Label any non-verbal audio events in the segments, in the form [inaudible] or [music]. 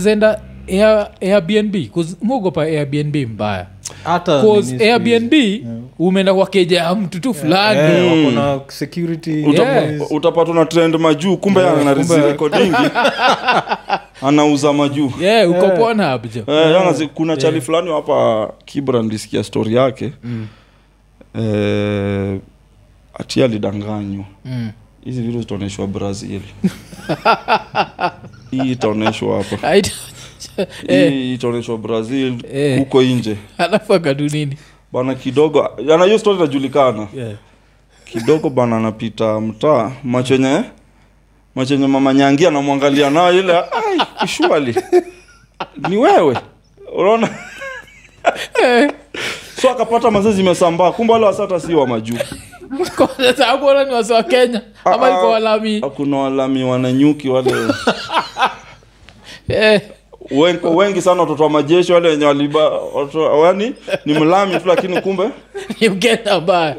unazaenda Air, airbnb muogopa airbnb mbaya. Hata nini siku airbnb hizi. umeenda kwa keja ya mtu tu fulani. Eh, Mm. wako na security Uta- Yeah. utapata trend majuu kumbe Yeah, anarizirekodingi rekodingi [laughs] anauza majuu. Yeah, ukopona jo. Eh, yana kuna chali fulani hapa kibra nilisikia stori yake. Mm. eh, ati alidanganywa. Mm. hizi vitu zitaonyeshwa brazil [laughs] hii itaonyeshwa hapa. [laughs] Eh, hii itaonyeshwa brazil Eh. huko nje. Alafu akadu nini? Bana kidogo ana hiyo story inajulikana. Yeah. kidogo bana anapita mtaa machenye machenye mama nyangi anamwangalia nayo ile ai [laughs] ni wewe. Unaona? So akapata mazee zimesambaa kumbe wale wasata si wa majuu. Ni wasi wa kenya ama Ah, iko walami. kuna walami wananyuki wale [laughs] Eh, wengi, wengi sana watoto wa majeshi wale wenye waliba yani ni mlami tu lakini kumbe. Ni mkenya mbaya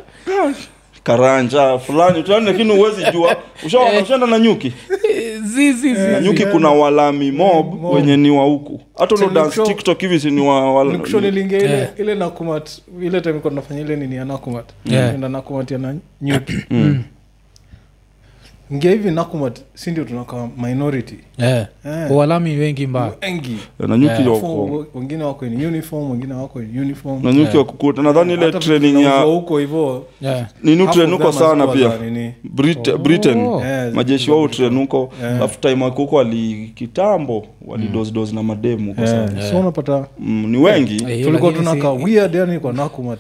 karanja fulani tu yani lakini huwezi jua. Eh. ushaenda na nyuki? [laughs] Zizi, zizi na nyuki kuna walami mob mob. wenye ni wa huku. Hata ule dance tiktok hivi si ni wa, wa nikushonelingia ile Yeah. ile nakumat ile time kwa nafanya ile nini ya nakumat Yeah. enda nakumat ya na nyuki. Mm. Ngia hivi nakumat si ndio tunakaa minority? Eh, Eh. walami wengi mbaya wengi. Na nyuki Yeah. wako wengine wako in uniform wengine wako in uniform. Na nyuki Yeah. wakukuta nadhani ile training ya huko hivo yeah. nini train huko sana pia. Brit- Oh. britain. Eh, majeshi wao train huko Yeah. alafu time wako huko wali kitambo walidosdos na mademu huko Eh, sana. So unapata mm, ni wengi. Eh, tulikuwa tunaka weird yani kwa nakumat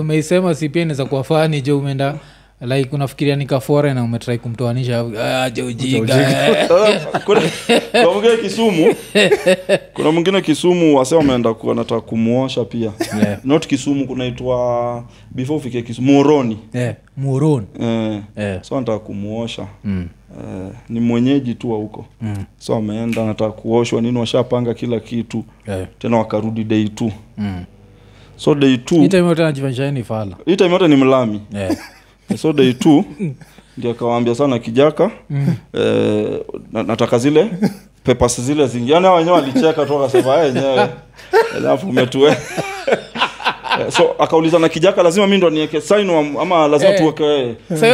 umeisema si pia inaweza kuwa fani jo umeenda like unafikiria nikafore na umetrai kumtoanisha ah, [laughs] kuna kuna mwingine kisumu. Kuna mwingine kisumu wase wameenda ku- wanataka kumuosha pia. Yeah. not kisumu kunaitwa before ufike kisumu moroni yeah. muron eh, yeah. so anataka kumuosha. Mm, Uh, ni mwenyeji tu wa huko. Mm, so ameenda anataka kuoshwa nini washapanga kila kitu. Yeah. tena wakarudi day t mm. so day two Hii time yote ni fala? Hii time yote ni mlami. Eh, [laughs] so day two ndio akawaambia sana kijaka mm. eh, nataka zile pepas zile zingi yani wenyewe walicheka tu wakasema enyewe alafu umetue Eh, [laughs] so akauliza na kijaka lazima mi ndo nieke sign ama lazima Eh. tuweke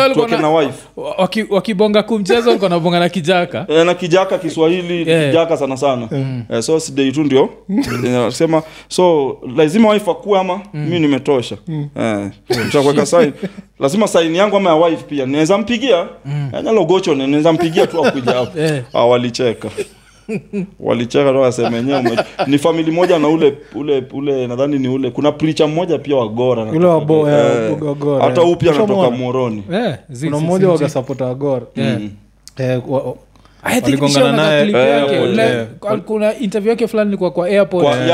walikuwa tuweke na- wife. waki- wakibonga kumchezo walikuwa nabonga na kijaka. E, na kijaka kiswahili Eh. kijaka sana sana. Eh, so sidei tu ndio? [laughs] Sema so lazima wife akuwe ama mi nimetosha. Eh, utakuweka sign. Lazima saini yangu ama ya wife pia. Naweza mpigia? Mm. logocho naweza mpigia tu akuja [laughs] hapo. Eh. ah, walicheka tu wasema [laughs] wenyewe ni famili moja na ule ule ule nadhani ni ule. Kuna pricha mmoja pia wagora Ule eh, hata huu pia anatoka moroni. Kuna mmoja wagasapota interview yake fulani kwa kwa airport. Oh, eh,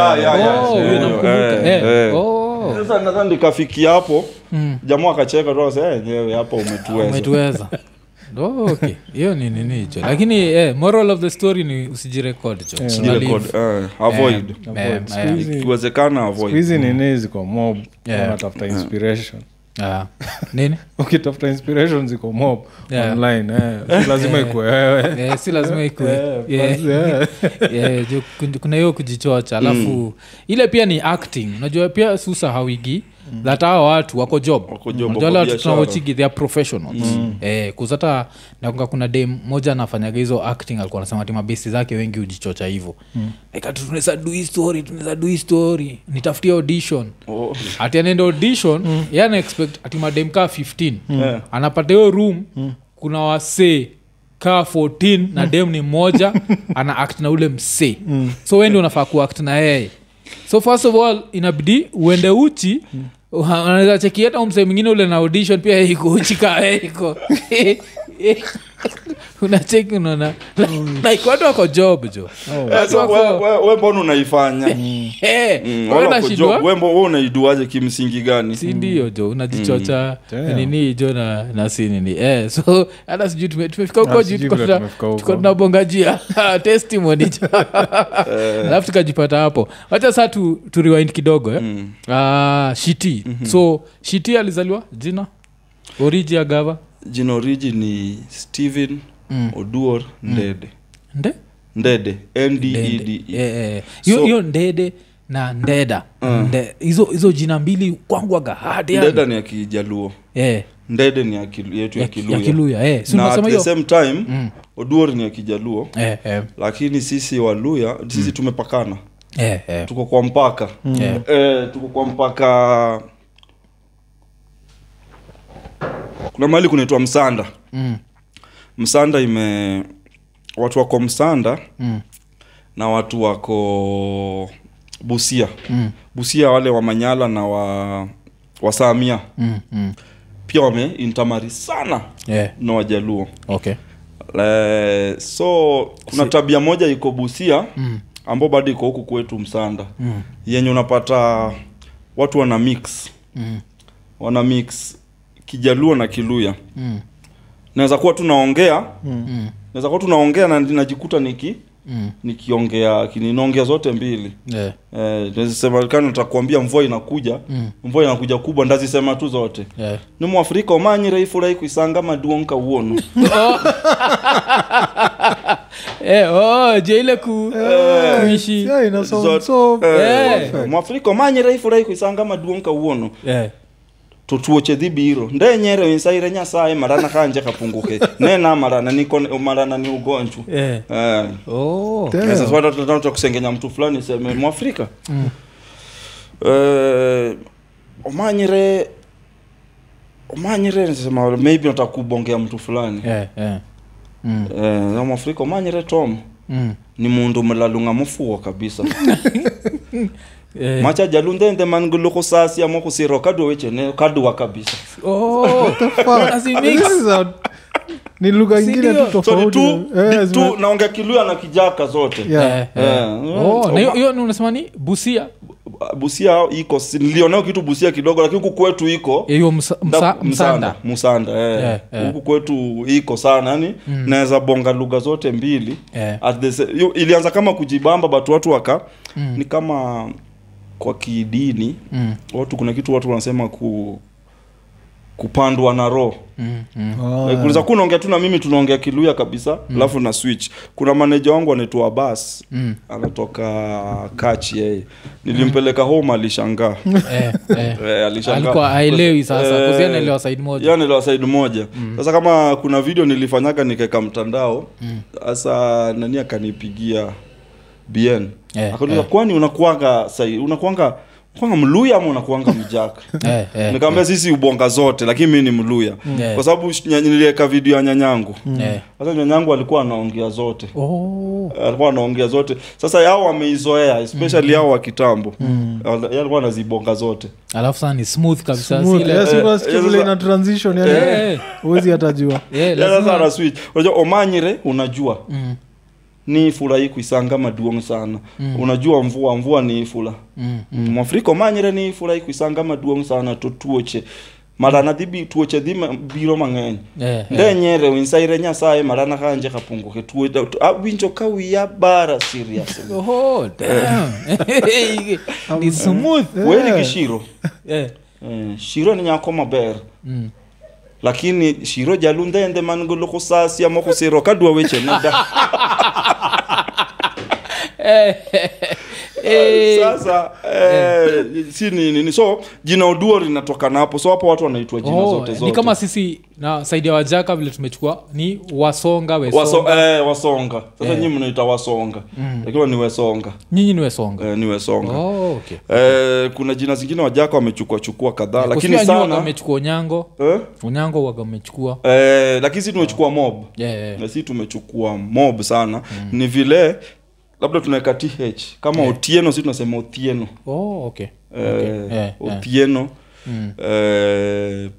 Eh, eh. oh. sasa nadhani nikafikia hapo Mm. jamaa akacheka tu akasema, "Eh, hapa umetuweza [laughs] Oh, okay. Hiyo ni nini hicho lakini eh, moral of the story ni usijirekod Yeah. Live. eh, ikiwezekana hizi nini ziko mob Yeah. inspiration. Ah. nini? [laughs] Ukitafuta inspiration ziko mob Yeah. online eh. [laughs] Si lazima ikue wewe. Eh, si lazima [laughs] ikue. Yeah. Yeah, ju- kun- kuna hiyo kujichocha alafu ile pia ni acting. Unajua pia susahawigi mm. that hawa watu wako job. Wako job, Unajua wale wako watu they are eh, kuzata nakunga kuna dem moja anafanyaga hizo acting alikuwa anasema ti mabesi zake wengi hujichocha hivo mm. tunaweza dui story tunaweza dui story. Nitafutia audition. Oh, ati anaenda audition mm. ye anaexpect ati madem kaa 15 eh. anapata hiyo room kuna wasee kaa 14 na dem ni mmoja [laughs] ana act na ule msee. So wendi unafaa kuact na yeye. So first of all inabidi uende uchi anaweza cheki hata msee mwingine ule na audition pia iko uchi iko [laughs] unacheki unaona? Like watu wako job jo. Eh, we- mbona unaifanya? [laughs] Eh, Mm, unaiduaje kimsingi gani? Si ndio jo? Unajichocha Damn. nini jo? Na, na si nini. Eh, so hata sijui tumefika huko juu tuko ya [laughs] testimony jo. Alafu tukajipata hapo. Wacha saa tu, tu rewind kidogo eh? Mm. Ah, shiti. So shiti alizaliwa jina? Oriji agava jina oriji ni stephen Mm. oduor ndede. Nde? Ndede. Ndende. ndede. Eh, eh. hiyo So- ndede na ndeda. Hizo hizo Nde, jina mbili kwangu agahadi ni ya kijaluo. Yeah. ndede ni yetu ya ya, kiluya ya kiluya. Na at the same time oduor ni ya kijaluo. Yeah, yeah. lakini sisi waluya sisi tumepakana. Yeah, yeah. tuko kwa mpaka. Yeah. eh, tuko kwa mpaka kuna mahali kunaitwa msanda. Mm, msanda ime watu wako msanda mm, na watu wako busia. Mm, busia wale wa manyala na wa wasamia mm, mm. pia wame intamari sana yeah. na wajaluo. Okay. Le, so kuna tabia moja iko busia Mm, ambao bado iko huku kwetu msanda. Mm, yenye unapata watu wana mix. Mm, wana mix kijaluo na kiluya. Mm, naweza kuwa tunaongea. Mm, naweza kuwa tunaongea na najikuta niki mm. nikiongea ninaongea zote mbili. Yeah. eh, kama mvua inakuja. Mm, mvua inakuja kubwa ndazisema tu zote. Yeah. ni mwafrika omanyiraifurahi kuisanga maduonka uono. [laughs] [laughs] Eh, oh, kuishi. Yeah, eh, mwafrika omanyiraifurahi kuisanga maduonka uono Tutuoche dhibiro ndenyere winsaire nyasaye marana kanje kapunguke nena marana niko marana ni ugonjwa yeah. eh. Oh. Sasa kusengenya mtu fulani seme mwafrika Mm. eh, omanyire omanyire nisema maybe nataka kubongea mtu fulani yeah, yeah. Mm, eh, mwafrika omanyire tom mm. ni mundu mlalunga mufuo kabisa [laughs] Eh. macha jalundende manguluku sasia mokusiro kadwa wechene kadwa kabisa Oh, [laughs] ni lugha ingine tu tofauti tu, Eh, naongea kiluya na kijaka zote Yeah. Eh, eh. Oh, hiyo- ni unasema ni busia busia iko si- kitu busia kidogo lakini huku kwetu iko hiyo msa, msa, msanda msanda eh. Yeah, yeah. huku kwetu iko sana yani mm. naweza bonga lugha zote mbili yeah. At the yu- ilianza kama kujibamba but watu waka mm. ni kama kwa kidini Mm, watu kuna kitu watu wanasema ku kupandwa na roho. Mm, mm. Oh, kunaweza kuwa unaongea tu na mimi tunaongea kiluya kabisa alafu na switch. Kuna maneja wangu anaitwa bas Mm. anatoka kachi yeye. Nilimpeleka home alishangaa. [laughs] Eh, eh. Eh, alishangaa. Alikuwa aelewi sasa. Eh, side moja. side moja. Sasa kama kuna video nilifanyaga nikaeka mtandao sasa nani akanipigia bn yeah, akauliza yeah. kwani unakuanga sai unakuanga kwanga mluya ama unakuanga mjaka? [laughs] Eh, eh, yeah. sisi ubonga zote lakini mi ni mluya. Yeah. kwa sababu niliweka video ya nyanyangu. Sasa yeah. nyanyangu alikuwa anaongea zote. Oh. alikuwa anaongea zote. Sasa yao wameizoea especially yao wa kitambo. Mm. alikuwa anazibonga zote. Alafu saa ni smooth kabisa smooth. sile Yes, Eh, eh, transition yani Eh, huwezi hata jua. Eh, Yeye sasa ana switch. Unajua omanyire unajua. Mm, ni furahi kuisanga maduong sana. Unajua mvua mvua ni ifula mm, mm. mwafrika omanyire ni furahi kuisanga maduong sana to tuoche. Marana dhibi tuoche dhi ma- biro mang'eny. Yeah, nde yeah. ndenyere winsaire nyasaye marana kanje kapunguke awinjo ka wiya bara serious. [laughs] Oh, [laughs] weni Eh, Eh, shiro ni nyako maber. Mm. Lakini shiro jalu ndende man golo kusasia mo kusiro kadwa [laughs] Eh, eh, sasa eh, si nini ni so jina uduo linatokana hapo. So hapo watu wanaitwa jina oh, zote zote ni kama sisi na saidi ya wajaka vile tumechukua ni wasonga Waso, eh, wasonga. Sasa Eh. nyinyi mnaita wasonga. Lakini ni wesonga. Nyinyi ni wesonga. Eh, ni wesonga. Oh, okay. eh, kuna jina zingine wajaka wamechukua chukua kadhaa lakini sana wamechukua unyango eh, unyango waga mmechukua eh, lakini si tumechukua mob. Yeah, yeah. na si tumechukua mob sana. Ni vile labda tunaweka th kama otieno si tunasema othieno oh, okay. eh, Okay. Eh, eh. othieno Mm. eh,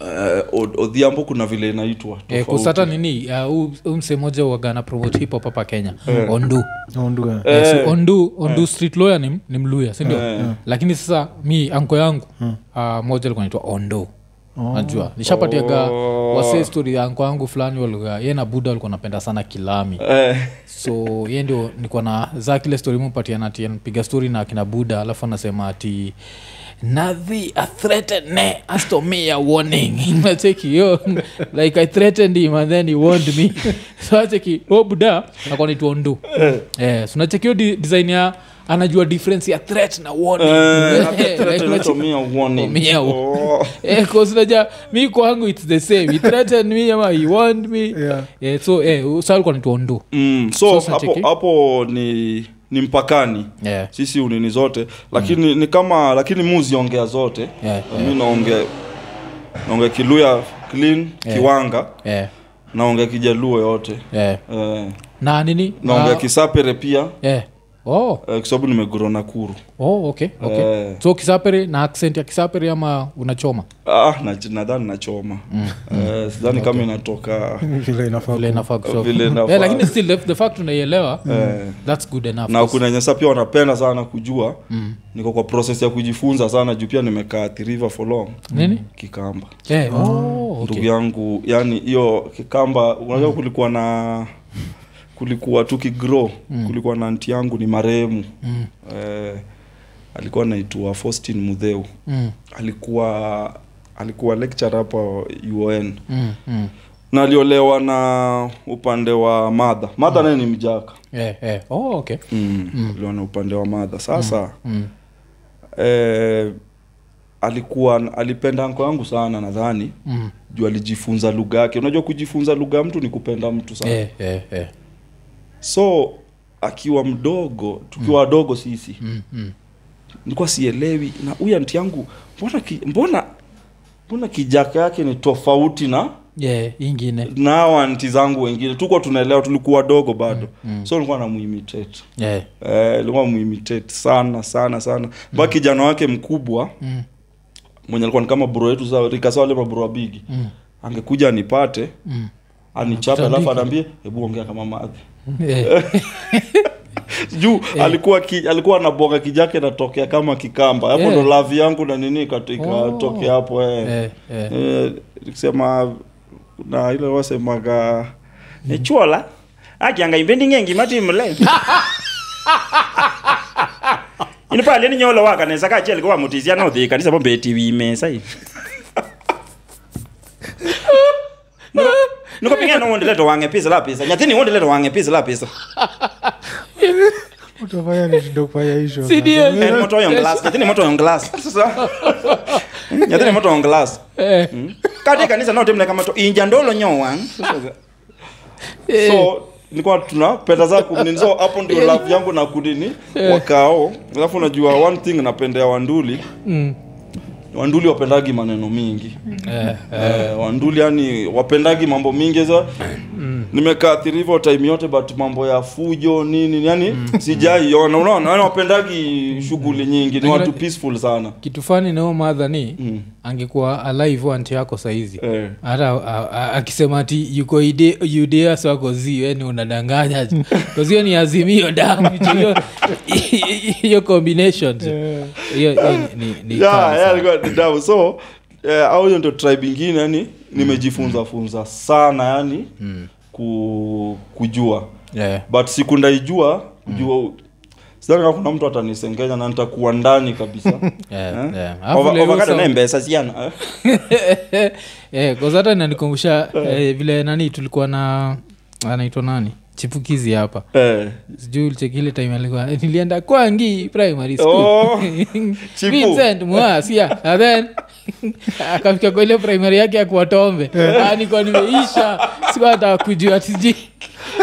eh, odhiambo kuna vile inaitwa Eh, kusata nini uh, huu- huu msee moja waga promote hip hop hapa kenya. Ondu. Naondoka Eh, so ondu, ondu ondu street lawyer ni, ni mluya sindio Eh. lakini sasa mi anko yangu uh, moja alikuwa naitwa ondo najua. Nishapatiaga Oh. wasee stori yangu yangu fulani walga ye na buda walikuwa napenda sana kilami. Eh, so ye ndio nikuwa na za kile stori mupatiana ati anapiga story na akina buda alafu anasema ati nathi a threatened me a warning. [laughs] Nacheki yo like i threatened him and then he warned me. [laughs] So acheki o buda ndu. Eh, so nacheki yo di- design ya anajua difference ya threat na warning. Eh, [laughs] Eh, Oh. eh, mi kwangu its the same. He threatened me ama he warned me. Yeah. Yeah, so eh, so alikuwa nitwa ndu. Mm, So so hapo hapo ni ni mpakani. Yeah. sisi unini zote. Lakini ni kama lakini muziongea zote. Yeah, mi naongea naongea kiluya clean Yeah. kiwanga. Yeah. naongea kijaluo yote. Yeah. eh, na nini? Naongea Ah, kisapere pia. Yeah. Oh. kwa sababu nimeguro nakuru. Oh, okay, okay. Eh. so kisapere na accent ya kisapere ama unachoma? Ah, nadhani nachoma. Eh, sidhani kama inatoka vile inafaa vile ku- inafaa kutoka. vile inafaa. Lakini still the, the fact unaielewa that's good enough. Na kuna nyasa pia wanapenda sana kujua. Mm. niko kwa process ya kujifunza sana juu pia nimekaa river for long. Nini? Kikamba. Eh, oh, ndugu yangu yani hiyo kikamba unajua kulikuwa na kulikuwa tukigrow mm. kulikuwa na nti yangu ni marehemu Mm, eh, alikuwa anaitwa faustin mudheu mm, alikuwa alikuwa lecture hapa un mm, mm. na aliolewa na upande wa madha madha naye ni mjaka yeah, yeah. Oh, okay. mm. mm. aliolewa na upande wa madha sasa Mm. eh, alikuwa alipenda anko yangu sana nadhani Mm. juu alijifunza lugha yake unajua kujifunza lugha ya mtu ni kupenda mtu sana yeah, yeah, eh. So akiwa mdogo tukiwa wadogo sisi Mm, mm. nilikuwa sielewi na huyu anti yangu mbona ki, mbona mbona kijaka yake ni tofauti na Yeah, ingine na hao anti zangu wengine tuko tunaelewa tulikuwa wadogo bado mm, mm. so nilikuwa namuimitate yeah. eh, likuwa muimitate sana sana sana mpaka kijana wake mkubwa mm. mwenye alikuwa ni kama bro yetu rika sawa wale mabro wa bigi Mm. angekuja anipate Mm. Anichape alafu anaambie hebu ongea kama madhi [laughs] juu yeah. alikuwa ki, alikuwa anabonga kijake natokea kama kikamba hapo yeah. ndo lavi yangu na nini ikatokea oh. hapo eh. yeah, yeah. Eh, kusema na ile wasemaga echuola akyanga imbendi ng'engi matimule [laughs] ini pale ninyola wakanesa kachiel ko wamutisia nodhi kanisa bombeti wi mesa i [laughs] nikoping'e nowondile to wang'e pisa la pisa nyathini wondile to wang'e pisa la pisa [laughs] nyathini [laughs] kati kanisa inja so nilikuwa za so hapo ndio yangu na wakao. Alafu unajua one thing napendea wanduli. Mm. Wanduli wapendagi maneno mingi. Yeah, eh, wanduli yani wapendagi mambo mingi za nimekaathiri time yote but mambo ya fujo nini yani sijaiona unaona yani wapendagi shughuli nyingi ni watu peaceful sana. kitu fani nao madha ni Mm. angekuwa alive anti yako saizi. Eh. hata a- akisema ati yuko ide- udeas wako zi weni unadanganya [laughs] kazio ni azimio damu [laughs] [laughs] hiyo combinations. Hiyo hiyo ni- ni- ni Yeah, yeah, sana. ni damu so eh, au hiyo ndio tribe ingine yani nimejifunza funza sana yani ku, kujua. Yeah. but siku ndaijua kujua sidhani kama kuna mtu atanisengenya na nitakuwa ndani kabisa. Yeah, [laughs] Eh? yeah. Vile ovakado usa- mbesa siana [laughs] hata inanikumbusha eh, vile nani tulikuwa na anaitwa nani chipukizi hapa. Eh. sijui ulichekile time alikuwa [laughs] nilienda kwangi primary school. [laughs] Oh, Vincent Mwasia [laughs] and then akafika kwa ile primary yake akuwatombe nikuwa nimeisha. Sikuata kujua tiji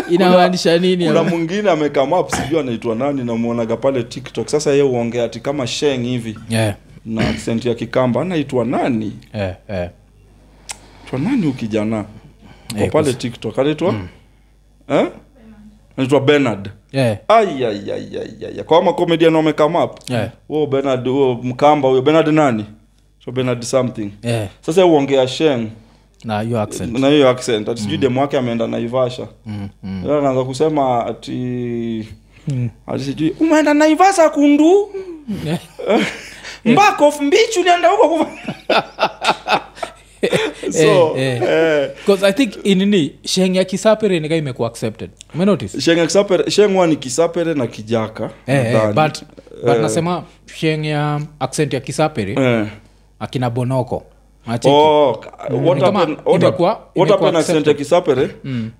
inamaanisha nini kuna mwingine amekamap sijui anaitwa nani namwonaga pale tiktok. Sasa ye uongea ati kama sheng hivi. Yeah, na accent ya kikamba. Anaitwa nani? Yeah, yeah. twa nani ukijana kwa Eh, pale tiktok. Anaitwa? Eh? Anaitwa bernard. Yeah, kwa makomedian wamekamap yeah, huo bernard huo mkamba huyo. Bernard nani? So bernard something. Yeah. sasa uongea sheng. Na hiyo accent. Na hiyo accent. Ati sijui demu wake ameenda naivasha. Mm, mm. Kusema ati Mm. ati sijui umeenda naivasha kundu? [laughs] [laughs] Yeah. mbichu nienda huko [laughs] [laughs] so Eh, eh, i think inini sheng ya kisapere nika imekuwa accepted. Sheng kisapere sheng ni kisapere na kijaka Eh, eh, but, but but nasema sheng ya accent ya kisapere eh. akina bonoko. Oh, ya kisapere? Mm.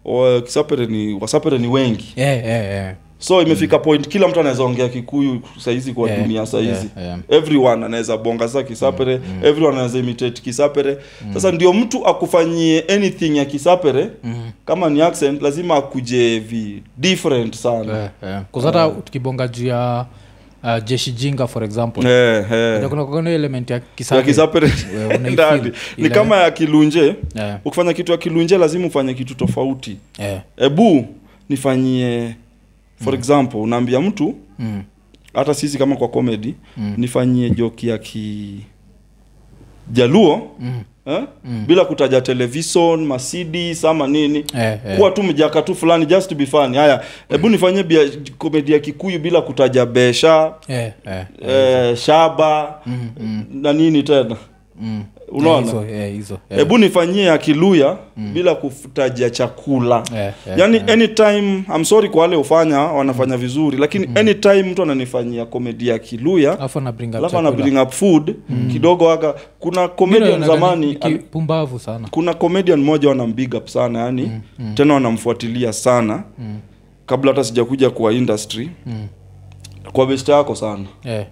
kisapere ni wasapere ni wengi. Yeah, yeah, eh. So imefika point kila mtu anaweza ongea kikuyu sahizi kwa Yeah, dunia sahizi yeah, yeah. everyone anaweza bonga sasa kisapere everyone anaweza imitate kisapere. Sasa ndio mtu akufanyie anything ya kisapere kama ni accent lazima akuje vi different sana. Yeah, yeah. kuzata tukibonga juu ya uh, jeshi jinga for example. Yeah, yeah. kuna element ya kisapere. [laughs] Ni kama ya kilunje. Yeah. ukifanya kitu ya kilunje lazima ufanye kitu tofauti. Yeah. ebu nifanyie for example unaambia mtu mm, hata sisi kama kwa comedy Mm. nifanyie joki ya kijaluo mm, eh? bila kutaja television masidis ama nini. Eh, eh. kuwa tu mjaka tu fulani just to be funny. Haya hebu nifanyie nifanye komedi ya kikuyu bila kutaja besha Eh, eh, eh, shaba mm, mm, na nini tena. Mm. Unaona? Hebu nifanyie akiluya mm. bila kutajia chakula. Yeah, yeah, yani yeah. anytime I'm sorry kwa wale ufanya wanafanya vizuri lakini anytime mtu ananifanyia komedi ya kiluya alafu ana bring up food food kidogo aka kuna comedian ni zamani kipumbavu sana. kuna comedian mmoja big up sana yani tena wanamfuatilia sana kabla hata sijakuja kwa industry. Mm. kwa best yako sana. Eh.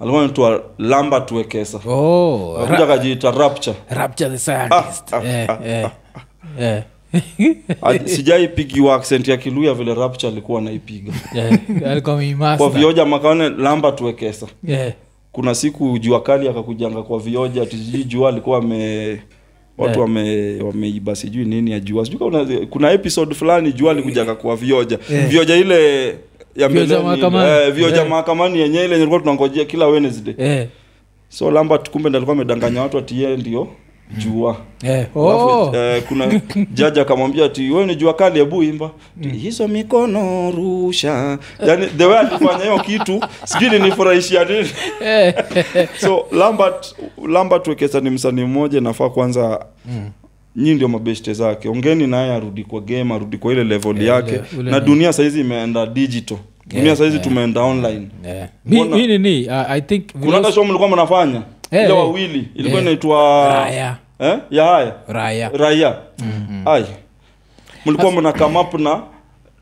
Alikuwa anaitwa Lambert Wekesa. Oh, akuja akajiita Rapture. Rapture the scientist. Ah, ah, eh, ah, eh, eh. Ah, sijaipigiwa aksent ya Kiluya vile Rapture alikuwa anaipiga. [laughs] Eh, kwa vioja makaone Lambert Wekesa. Yeah. kuna siku jua kali akakujanga kwa vioja ati jua alikuwa ame watu Eh. wame wameiba sijui nini ya jua. Sijui kuna, kuna episode fulani jua alikujanga kwa vioja. Yeah. vioja ile ya mahakamani. eh, Eh. yenyewe ile ilikuwa tunangojea kila Wednesday eh, so Lambert kumbe ndalikuwa amedanganya watu atie ndio jua eh. Oh. eh, kuna jaji akamwambia ati we ni jua kali hebu imba Ati, hizo mikono rusha yani the way alifanya hiyo kitu sijui linifurahishia nini Eh, so lambert lambert wekesa ni msanii mmoja nafaa kwanza mm. Nyii ndio mabeshte zake. Ongeni naye arudi kwa game arudi kwa ile level Yeah, yake. ule- na dunia sahizi imeenda digital. Dunia Yeah, saizi yeah. tumeenda online. Yeah. Mi- mi nini uh, i think kuna hata show mlikuwa mnafanya? Hey, ile wawili. Hey. ilikuwa Eh. inaitwa raya. Eh? ya haya? Raya. Raia ai. Mlikuwa mna come up na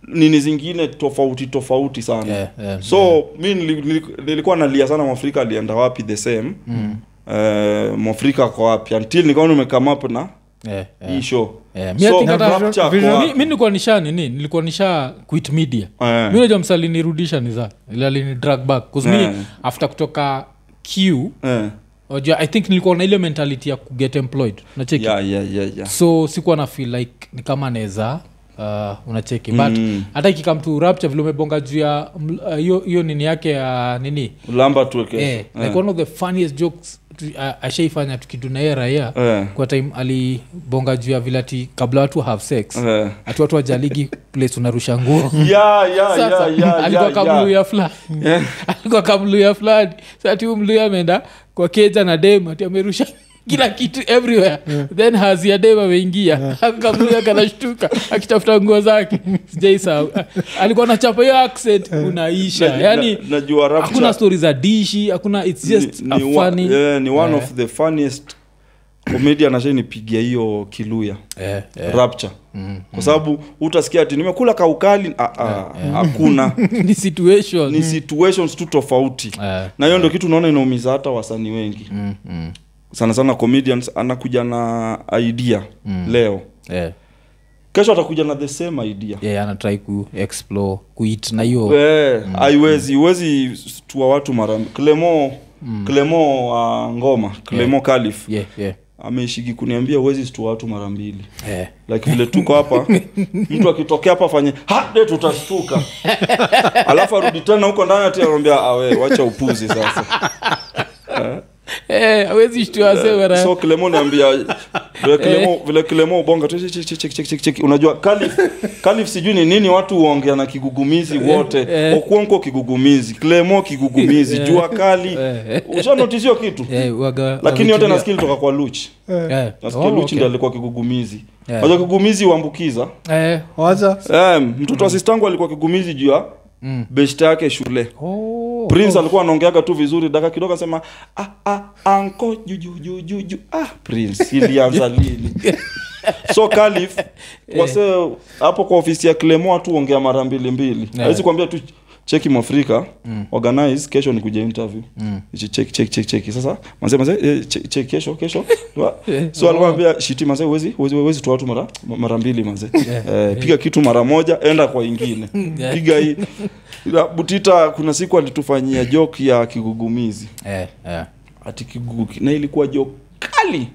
nini zingine tofauti tofauti sana. Yeah, yeah, so mi nili- nili- nilikuwa nalia sana mwafrika alienda wapi the same. Mm. uh, mwafrika kwa wapi? Until nikaona umekame up na hii eh. show Eh, So, think hata- Rapture ako Vision- wapi? mi mi nilikuwa nisha nini nilikuwa nisha quit media Eh. mi najua msalinirudisha niza alini drag back bcause Eh. mi after kutoka q. Wajua, i think nilikuwa na ile mentality ya kuget employed nacheki Yeah, yeah, yeah, yeah. so sikuwa na feel like ni kama naweza uh, unacheki but Mm. hata ikikam to rapture vile umebonga juu ya ml- uh, hiyo nini yake ya nini eh, like one of the funniest jokes ashaifanya tukidunaye raia yeah. kwa time alibonga juu ya vile ati kabla watu have sex yeah. ati watu wajaligi place unarusha nguo [laughs] Yeah, yeah, yeah, yeah, alikuwa yeah, kamluya yeah. fulani Eh. [laughs] alikuwa kamluya fulani sati huyu mluya ameenda kwa keja na dem ati amerusha kila kitu everywhere. Then hazia dem ameingia kamluya kanashtuka akitafuta nguo zake. [laughs] Sijaisahau alikuwa nachapa hiyo accent unaisha. Na- yani na- najua Rapture hakuna stori za dishi hakuna its just ni, ni, funny yeah, ni one yeah. of the funniest comedian ashainipigia hiyo kiluya. Yeah, yeah. rapture. Kwa sababu utasikia ati nimekula kaukali ah, ah, hakuna. [laughs] Ni situation. Ni situations tu tofauti. Yeah, na hiyo ndio kitu unaona inaumiza hata wasanii wengi. Mm, mm, sana sana comedians anakuja na idea leo. Yeah. Kesho atakuja na the same idea. Yeah, anatrai ku explore kuit na hiyo. Haiwezi yeah, mm. huwezi tua watu mara clemo clemo uh, ngoma clemo kalif yeah, yeah. ameishigi kuniambia huwezi stua watu mara mbili. Yeah. like vile tuko hapa [laughs] mtu akitokea hapa afanye hade tutashtuka. [laughs] Alafu arudi tena huko ndani ati anambia awe wacha upuzi sasa [laughs] [laughs] Eh, hawezi shtua sema so Clemo niambia vile [laughs] Clemo vile Clemo ubonga tu cheki cheki cheki cheki cheki unajua Kalif Kalif sijui ni nini watu huongea na kigugumizi wote. eh. Okuonko kigugumizi Clemo kigugumizi [laughs] jua kali. Ushanotizio kitu? Eh, lakini yote nasikia kutoka kwa Luch Eh. nasikia Oh, Luch okay. alikuwa kigugumizi. Yeah. Kigugumizi huambukiza? Eh, eh mtoto wa sistangu alikuwa kigugumizi juu ya beshta yake shule. Oh, Oh, prince oh. alikuwa anaongeaga tu vizuri daka kidogo anasema ah, ah, anko jujujujuju ah, prince ilianza [laughs] lini? So kalif wase hapo kwa ofisi ya clemo tu ongea mara mbili mbili. Yeah. awezi kuambia tu cheki mwafrika organize kesho ni kuja interview Ichi check check check check sasa manze manze eh, check, check kesho kesho. So [laughs] alikuwa anambia shiti manze wezi wezi wezi tu watu mara mara mbili manze. [laughs] Eh, piga kitu mara moja enda kwa ingine. Yeah. piga hii butita kuna siku alitufanyia joke ya kigugumizi Eh, eh. ati kigugu na ilikuwa joke kali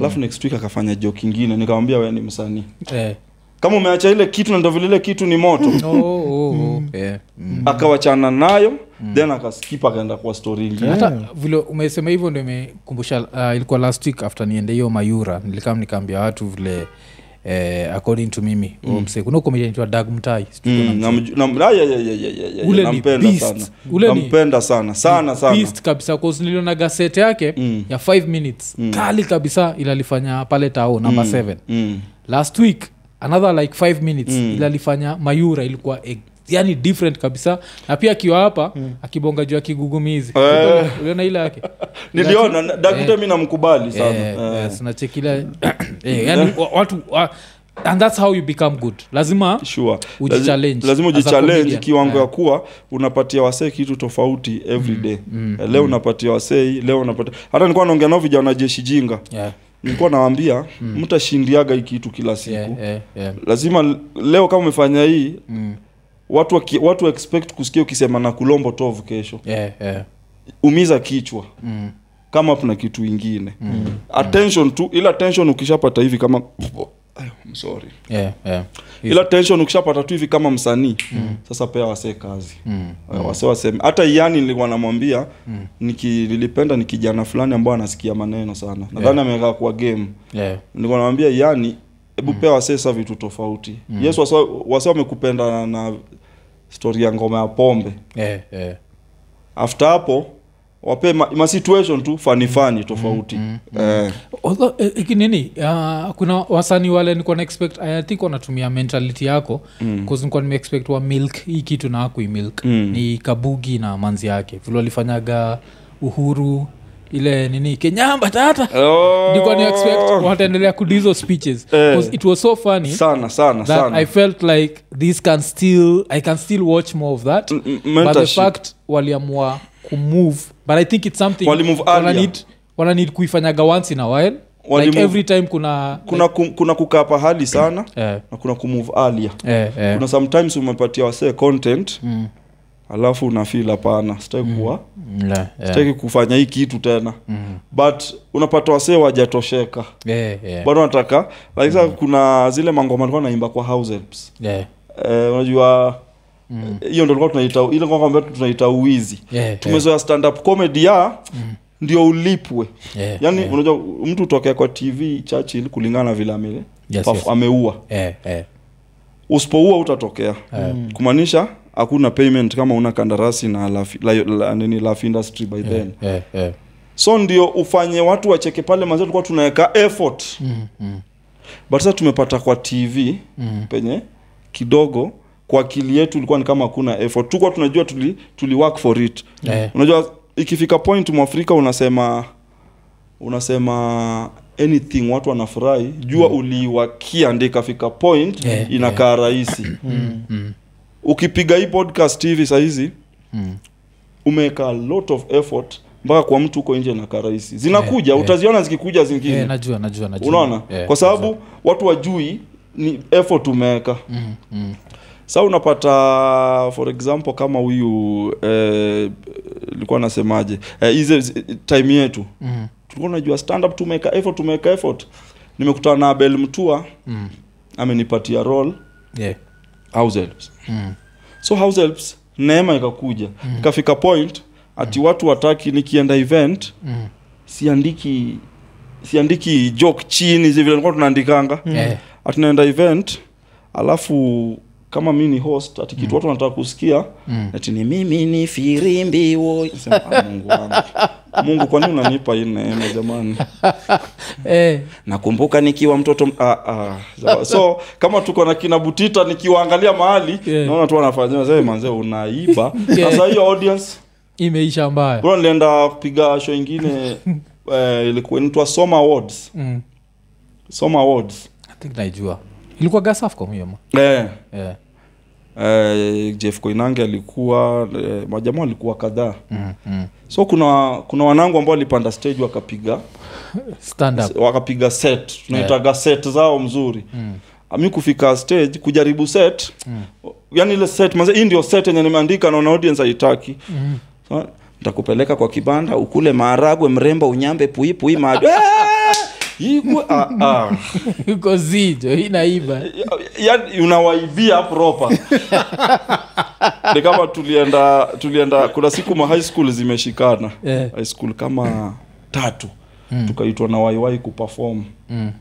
alafu next week akafanya joke ingine nikamwambia wewe ni msanii Eh. kama umeacha ile kitu na ndio vile ile kitu ni moto [laughs] Oh, oh, oh. yeah. Mm. akawachana nayo then akaskip akaenda kwa story ingine hata vile umesema hivyo ndo imekumbusha uh, ilikuwa last week after niende hiyo mayura nilikam nikaambia watu vile eh, according to mimi mm. mse kuna komedianitwa dag mtai Mm, nampenda sana. Sana sana Beast kabisa cause gasete set yake Mm. ya 5 minutes. Kali kabisa ilalifanya pale tao number 7 Mm. last week another like 5 minutes mm. ilalifanya mayura ilikuwa e- yani different kabisa. Na pia akiwa hapa akibonga juu akigugumizi Eh. uliona ile yake? [laughs] Niliona dakuta dakika mi namkubali sana. Eh, Eh. yes, [clears throat] eh, yani watu wa, and that's how you become good. Lazima sure. Ujichallenge lazima ujichallenge kiwango kiwango ya Eh. kuwa unapatia wasee kitu tofauti every day. Eh, leo unapatia wasei leo unapatia hata nilikuwa naongea nao vijana jeshi jinga. Yeah, nilikuwa nawambia mtashindiaga hii kitu kila siku. yeah, yeah, yeah. lazima leo kama umefanya hii Mm, watu waki, watu expect kusikia ukisema na kulombo tovu kesho yeah, yeah. umiza kichwa Mm, kama kuna kitu ingine attention tu ila attention ukishapata hivi kama I'm sorry yeah, yeah. ila tension ukishapata tu hivi kama msanii sasa pea wasee kazi Mm, mm. wase waseme hata yani nilikuwa namwambia mm. niki, nilipenda ni kijana fulani ambao anasikia maneno sana nadhani yeah. amekaa kwa game yeah. nilikuwa namwambia yani hebu pea wasee sa vitu tofauti mm. yes wase wase wamekupenda na story ya ngoma ya pombe Yeah, yeah. after hapo wape ma, ma situation tu fani fani tofauti mm. eh, Although, eh, iki nini uh, kuna wasani wale nikuwa na expect i think wanatumia mentality yako mm. nikuwa nimeexpect wa milk hii kitu na akui milk Mm. ni kabugi na manzi yake vile walifanyaga uhuru ile nini kenyamba tata? Oh, ni expect wataendelea speeches. Eh. It was so funny sana sana that sana. I felt like this can still i can still watch more of that. M- m- but the fact waliamua kumove but i think it's something Walimove wana earlier. need, wana need kuifanyaga once in a while. Like move, every time kuna kuna kum, kuna kukaa pahali sana yeah. na kuna kumove alia yeah, yeah. kuna sometimes umepatia wasee content Mm, alafu unafil hapana. Sitaki kuwa. Mm, yeah, yeah. sitaki kufanya hii kitu tena. Mm, but unapata wasee wajatosheka yeah, yeah, bado nataka like mm. kuna zile mangoma alikuwa naimba kwa house helps. Yeah, eh, unajua mm, hiyo ndo tunaita ile ngoma ambayo tunaita uwizi. Yeah, yeah, tumezoea stand up comedy ya ndio ulipwe. Yeah, yani yeah. unajua mtu utokea kwa tv churchill kulingana na vile Yes, yes. ameua. Yeah, yeah. usipoua utatokea kumaanisha hakuna payment kama una kandarasi na laf, la, la, nini laf industry by then. Yeah, yeah. so ndio ufanye watu wacheke pale mazee tulikuwa tunaweka effort. Mm, mm, but sasa tumepata kwa tv mm. penye kidogo kwa akili yetu ilikuwa ni kama hakuna effort. Tukuwa tunajua tuli, tuli work for it. Yeah. unajua ikifika point mwafrika unasema unasema anything watu wanafurahi. Jua mm. uliwakia ndi ikafika point Yeah, inakaa rahisi. Mm, mm, ukipiga hii podcast hivi sahizi mm. umeweka lot of effort mpaka kwa mtu huko nje nakaa rahisi zinakuja Yeah, yeah. utaziona zikikuja zingine. Yeah, najua najua najua. Unaona? Yeah, kwa sababu watu wajui ni effort umeweka mm, mm. sa unapata for example kama huyu eh, ilikuwa nasemaje? Eh, hizi time yetu. Mm, tulikuwa unajua stand up tumeweka effort tumeweka effort. Nimekutana na Abel Mtua. Mm. amenipatia role. Yeah. House helps. Mm, so house helps neema ikakuja. Ikafika point ati watu wataki nikienda event mm. siandiki siandiki joke chini hizi vile nilikuwa tunaandikanga. Eh, atunaenda event alafu kama mi ni host ati kitu watu wanataka kusikia mm. ati ni mimi ni firimbi wo "Ah, mungu wangu [laughs] mungu kwani unanipa hii neema jamani? [laughs] Eh, nakumbuka nikiwa mtoto ah, ah, so kama tuko na kina butita nikiwaangalia mahali Yeah. naona tu wanafanya manze unaiba. [laughs] Yeah. sasa hiyo audience imeisha mbaya. nilienda kupiga sho ingine [laughs] eh, ilikuwa inaitwa soma awards. Mm. soma awards. I think naijua. Ilikuwa gasafcom hiyo ma? Eh, yeah. Eh, jeff koinange alikuwa eh, majamaa alikuwa kadhaa mm. Mm. so kuna kuna wanangu ambao walipanda stage wakapiga stand up wakapiga set tunaitaga set zao mzuri mm. mi kufika stage kujaribu set Mm. yani ile set maze hii ndio set yenye nimeandika naona audience haitaki Mm. so, ntakupeleka kwa kibanda ukule maharagwe mremba unyambe puipui igwe ah, [laughs] [laughs] zijo inaiba yani unawaibia proper [laughs] ni kama tulienda tulienda kuna siku ma high school zimeshikana yeah. high school kama tatu Mm. tukaitwa na waiwai kuperform mm.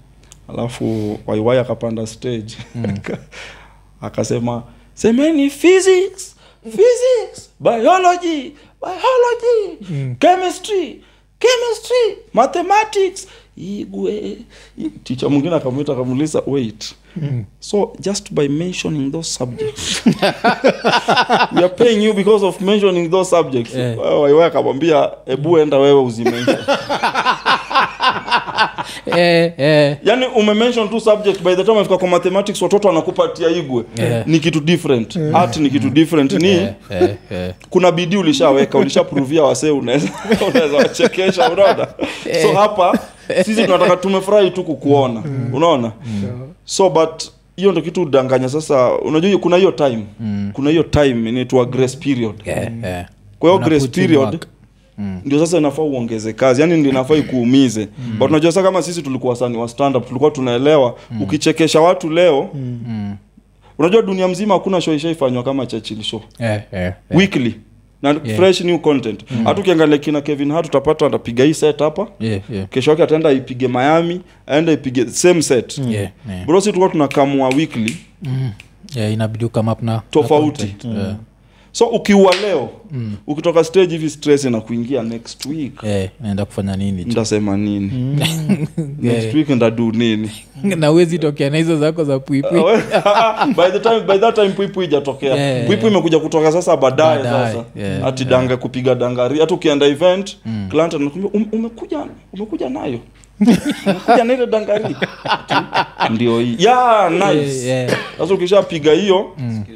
alafu waiwai akapanda stage [laughs] akasema semeni physics physics biology biology Mm. chemistry chemistry mathematics igwe ticha mwingine akamwita akamuuliza wait Mm. so just by mentioning those subjects [laughs] we are paying you because of mentioning those subjects yeah. wewe akamwambia ebu enda wewe uzimention [laughs] eh, eh. yani umemention tu subject by the time afika kwa mathematics watoto wanakupatia igwe Yeah. ni kitu different art ni kitu different ni Eh, eh, eh. kuna bidii ulishaweka ulishapruvia wasee unaweza [laughs] unaweza wachekesha unaona so hapa sisi tunataka tumefurahi tu kukuona unaona so but hiyo ndo kitu udanganya sasa unajua hiyo- kuna hiyo time Mm. kuna hiyo time inaitwa grace period yeah. Yeah. kwa hiyo grace period work. Mm. ndio sasa inafaa uongeze kazi yani ndio inafaa ikuumize but unajua sasa kama sisi tulikuwa wasanii wa stand up tulikuwa tunaelewa ukichekesha watu leo Mm. unajua dunia mzima hakuna show ishaifanywa kama Churchill show Eh, eh, eh. weekly na Yeah. fresh new content hata ukiangalia kina Kevin Hart utapata atapiga hii set hapa Yeah, yeah. kesho yake ataenda ipige Miami aenda ipige same set Yeah, yeah. brosi tulikuwa tunakamua weekly Mm. Yeah, inabidi ukamapna tofauti na. Yeah. So ukiua leo ukitoka stage hivi stress na kuingia next week. Eh, naenda kufanya nini ndasema nini? [laughs] [laughs] Next Yeah. week ndadu nini? [laughs] Na uwezi tokea na hizo zako za puipui by the time by that time pwipu ijatokea. Yeah. pwipu imekuja kutoka sasa baadaye sasa. yeah, ati danga kupiga dangari hata ukienda event client anakuambia um, umekuja umekuja nayo umekuja na ile dangari ndio hii. Yeah nice. Yeah, yeah. sasa ukishapiga hiyo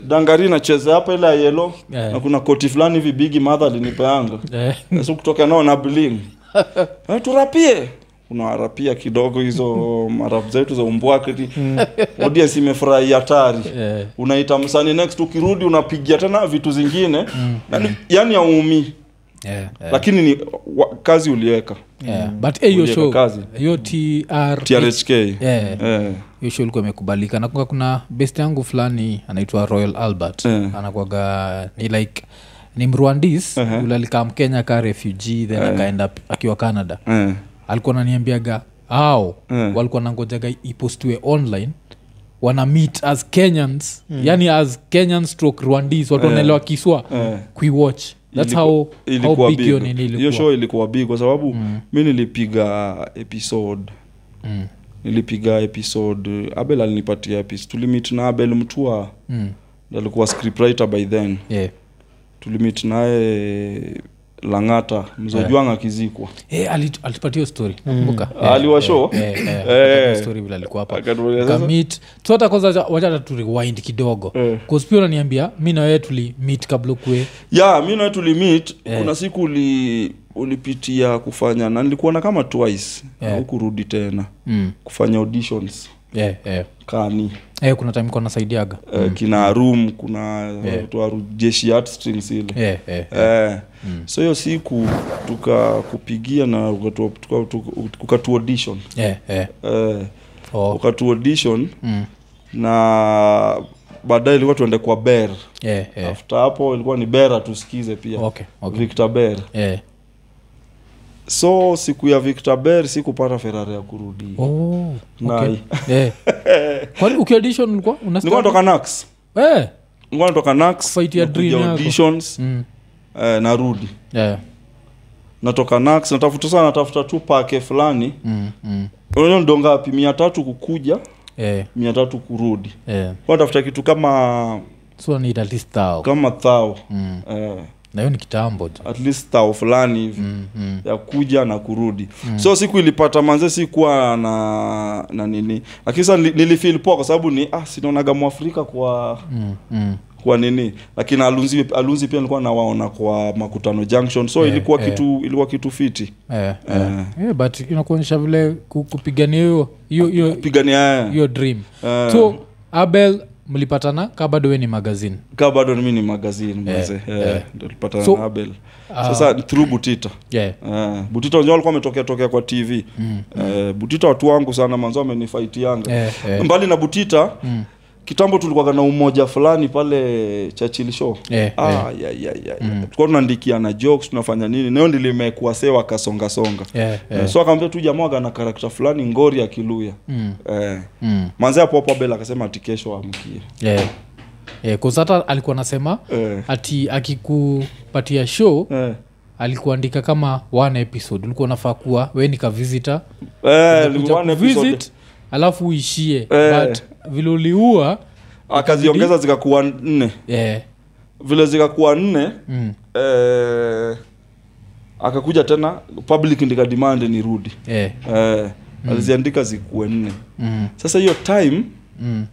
dangari nacheza hapa ile ya yellow Yeah. na kuna koti fulani hivi bigi madha alinipeanga yeah. sasa kutoka nao na bling. Eh, turapie. Unawarapia kidogo hizo marafu zetu za umbwakiti audience imefurahi hatari. Yeah. unaita msani next ukirudi unapigia tena vitu zingine. Yani, yani auumii yeah, yeah. lakini ni wa, kazi uliweka Yeah. but eh, hiyo Uliweka show kazi. hiyo tr trhk Yeah. Eh, show ilikuwa imekubalika nakuga kuna best yangu fulani anaitwa royal albert yeah. anakwaga ni like ni mrwandis Uh-huh. alikaa mkenya ka refugee then akaenda akiwa canada eh, alikuwa naniambiaga ao Eh. walikuwa nangojaga ipostiwe online wana meet as kenyans yani as kenyan stroke rwandis watu Eh. wanaelewa kiswa eh. kuiwatch thats how, how big hiyo show ilikuwa big kwa sababu mi nilipiga episode. Mm, nilipiga episode abel alinipatia episode. Tulimit na abel mtua mm, alikuwa scriptwriter by then. Yeah. tulimit naye langata mzojuang akizikwa Eh, alit- alitupatia story. Nakumbuka Ah, aliwa show? Eh, eh, Eh. hata kwanza wachata turiwind kidogo. Yeah. kospia unaniambia mi nawee tulimit tuli kabla kue ya mi nawe tulimit yeah. kuna siku uli ulipitia kufanya na nilikuona kama twice. Yeah. au kurudi tena. Mm. kufanya auditions yeah, yeah. kani Eh, kuna time kona uh, mm. kina room kuna Yeah. strings ile yeah, yeah. eh. so hiyo siku tukakupigia na ukatu- tuka- tuka- ukatu audition Yeah, yeah. eh, Oh. Mm. na baadaye ilikuwa tuende kwa ber Yeah, yeah. after hapo ilikuwa ni ber tusikize pia Okay, okay. victor ber Yeah. So siku ya victor ber sikupata ferari ya kurudi Oh, okay. Yeah. [laughs] kwani ukiaudition ulikuwa unasikia? natoka nax Eh. nilikuwa natoka nax auditions Mm. eh, narudi Yeah. natoka nax natafuta sana natafuta tu pake fulani Mm, mm. unajua ndo ngapi mia tatu kukuja Yeah, mia tatu kurudi yeah. kwa natafuta kitu kama so need at least thou. kama thao Mm. eh, na hiyo ni kitambo at least tao fulani hivi mm, mm. ya kuja na kurudi so siku ilipata manze sikuwa na na nini lakini sasa nilifil poa kwa sababu ni ah sinaonaga mwafrika kwa Mm, mm. kwa nini lakini alunzi alunzi pia nilikuwa nawaona kwa makutano junction so yeah, ilikuwa yeah. kitu ilikuwa kitu fiti yeah, yeah. Yeah, but inakuonyesha vile kupigania hiyo hiyo hiyo dream yeah. so abel mlipatana ka bado we ni magazin ka bado mi ni magazine mzee Eh, eh, eh. tulipatana So- na Abel Ah. sasa through Butita yeah. uh, Butita wenyewe alikuwa ametokea tokea kwa TV mm. eh, Butita watu wangu sana manzo amenifaitianga yeah, yeah. mbali na Butita Mm. Kitambo tulikuwa na umoja fulani pale Churchill show Yeah, ah, yeah. Yeah, yeah, yeah. Mm. tulikuwa tunaandikiana jokes tunafanya nini nayo ndilimekuwa sewa kasonga songa Yeah, eh. so akamwambia tu jamaa ana karakta fulani ngori ya kiluya Mm, eh. mm. manze hapo hapo Abel akasema ati kesho amkie yeah. yeah, hata alikuwa anasema yeah. ati akikupatia show yeah alikuandika kama one episode ulikuwa unafaa kuwa we ni kavisita eh, alafu uishie Eh. but vile uliua akaziongeza zikakuwa nne yeah. vile zikakuwa nne mm. eh, akakuja tena public ndika demand nirudi yeah. eh, aliziandika zikuwe nne mm. sasa hiyo time mm.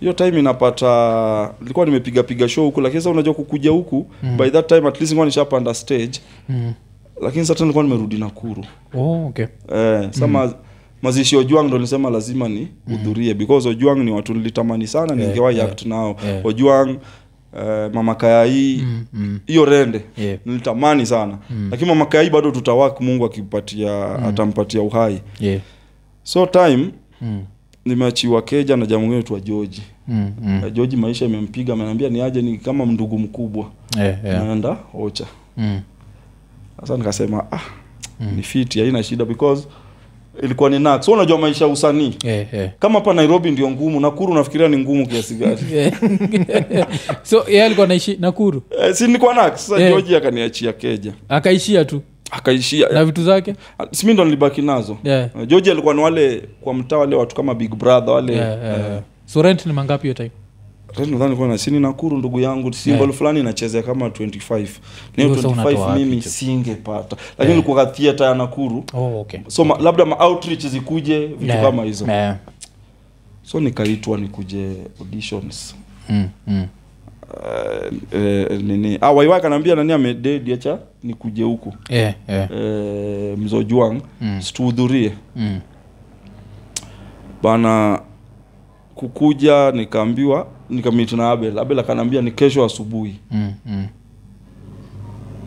hiyo time inapata nilikuwa nimepiga piga show huku lakini sasa unajua kukuja huku Mm. by that time at least nilikuwa nishapanda stage mm. lakini sasa nilikuwa nimerudi Nakuru oh, okay. eh, sama ma, mazishi Ojuang ndo nisema lazima ni hudhurie because Ojuang ni watu nilitamani sana Yeah, ningewahi yeah. act nao Yeah. Ojuang Uh, mama Kayai mm. Mm. rende Yeah. nilitamani sana Mm. lakini mama Kayai bado tutawak Mungu akimpatia atampatia uhai Yeah. so time Mm. nimeachiwa keja na jamu wetu wa joji Mm. Mm. Eh, George maisha imempiga ameniambia ni aje ni kama ndugu mkubwa Yeah, yeah. naenda ocha Mm. nikasema ah Mm. ni fiti haina shida because ilikuwa ni nax so unajua maisha ya usanii? Yeah, yeah. kama hapa Nairobi ndio ngumu Nakuru unafikiria ni ngumu kiasi gani? [laughs] [laughs] So ye alikuwa naishi nakuru? Eh, si nilikuwa nax sasa yeah. joji akaniachia keja. Akaishia tu? Akaishia. Na vitu zake? Simi mimi ndo nilibaki nazo. Yeah. joji alikuwa ni wale kwa mtaa wale watu kama Big Brother wale Yeah, yeah, yeah. so rent ni mangapi hiyo time Sasa nadhani kwa na Nakuru ndugu yangu symbol Yeah. fulani inachezea kama 25 na hiyo Hiyo sasa unatoa 25 mimi singepata lakini yeah. kwa theater ya Nakuru oh, okay. so ma, labda ma outreach zikuje vitu Yeah, kama hizo yeah. so nikaitwa nikuje auditions Mm, mm. uh, eh, nini ah waiwa kanaambia nani amededacha nikuje huku Yeah, yeah. eh, mzojuang Mm. situhudhurie Mm. bana kukuja nikaambiwa nikamiti na abel abel akanaambia ni kesho asubuhi Mm, mm.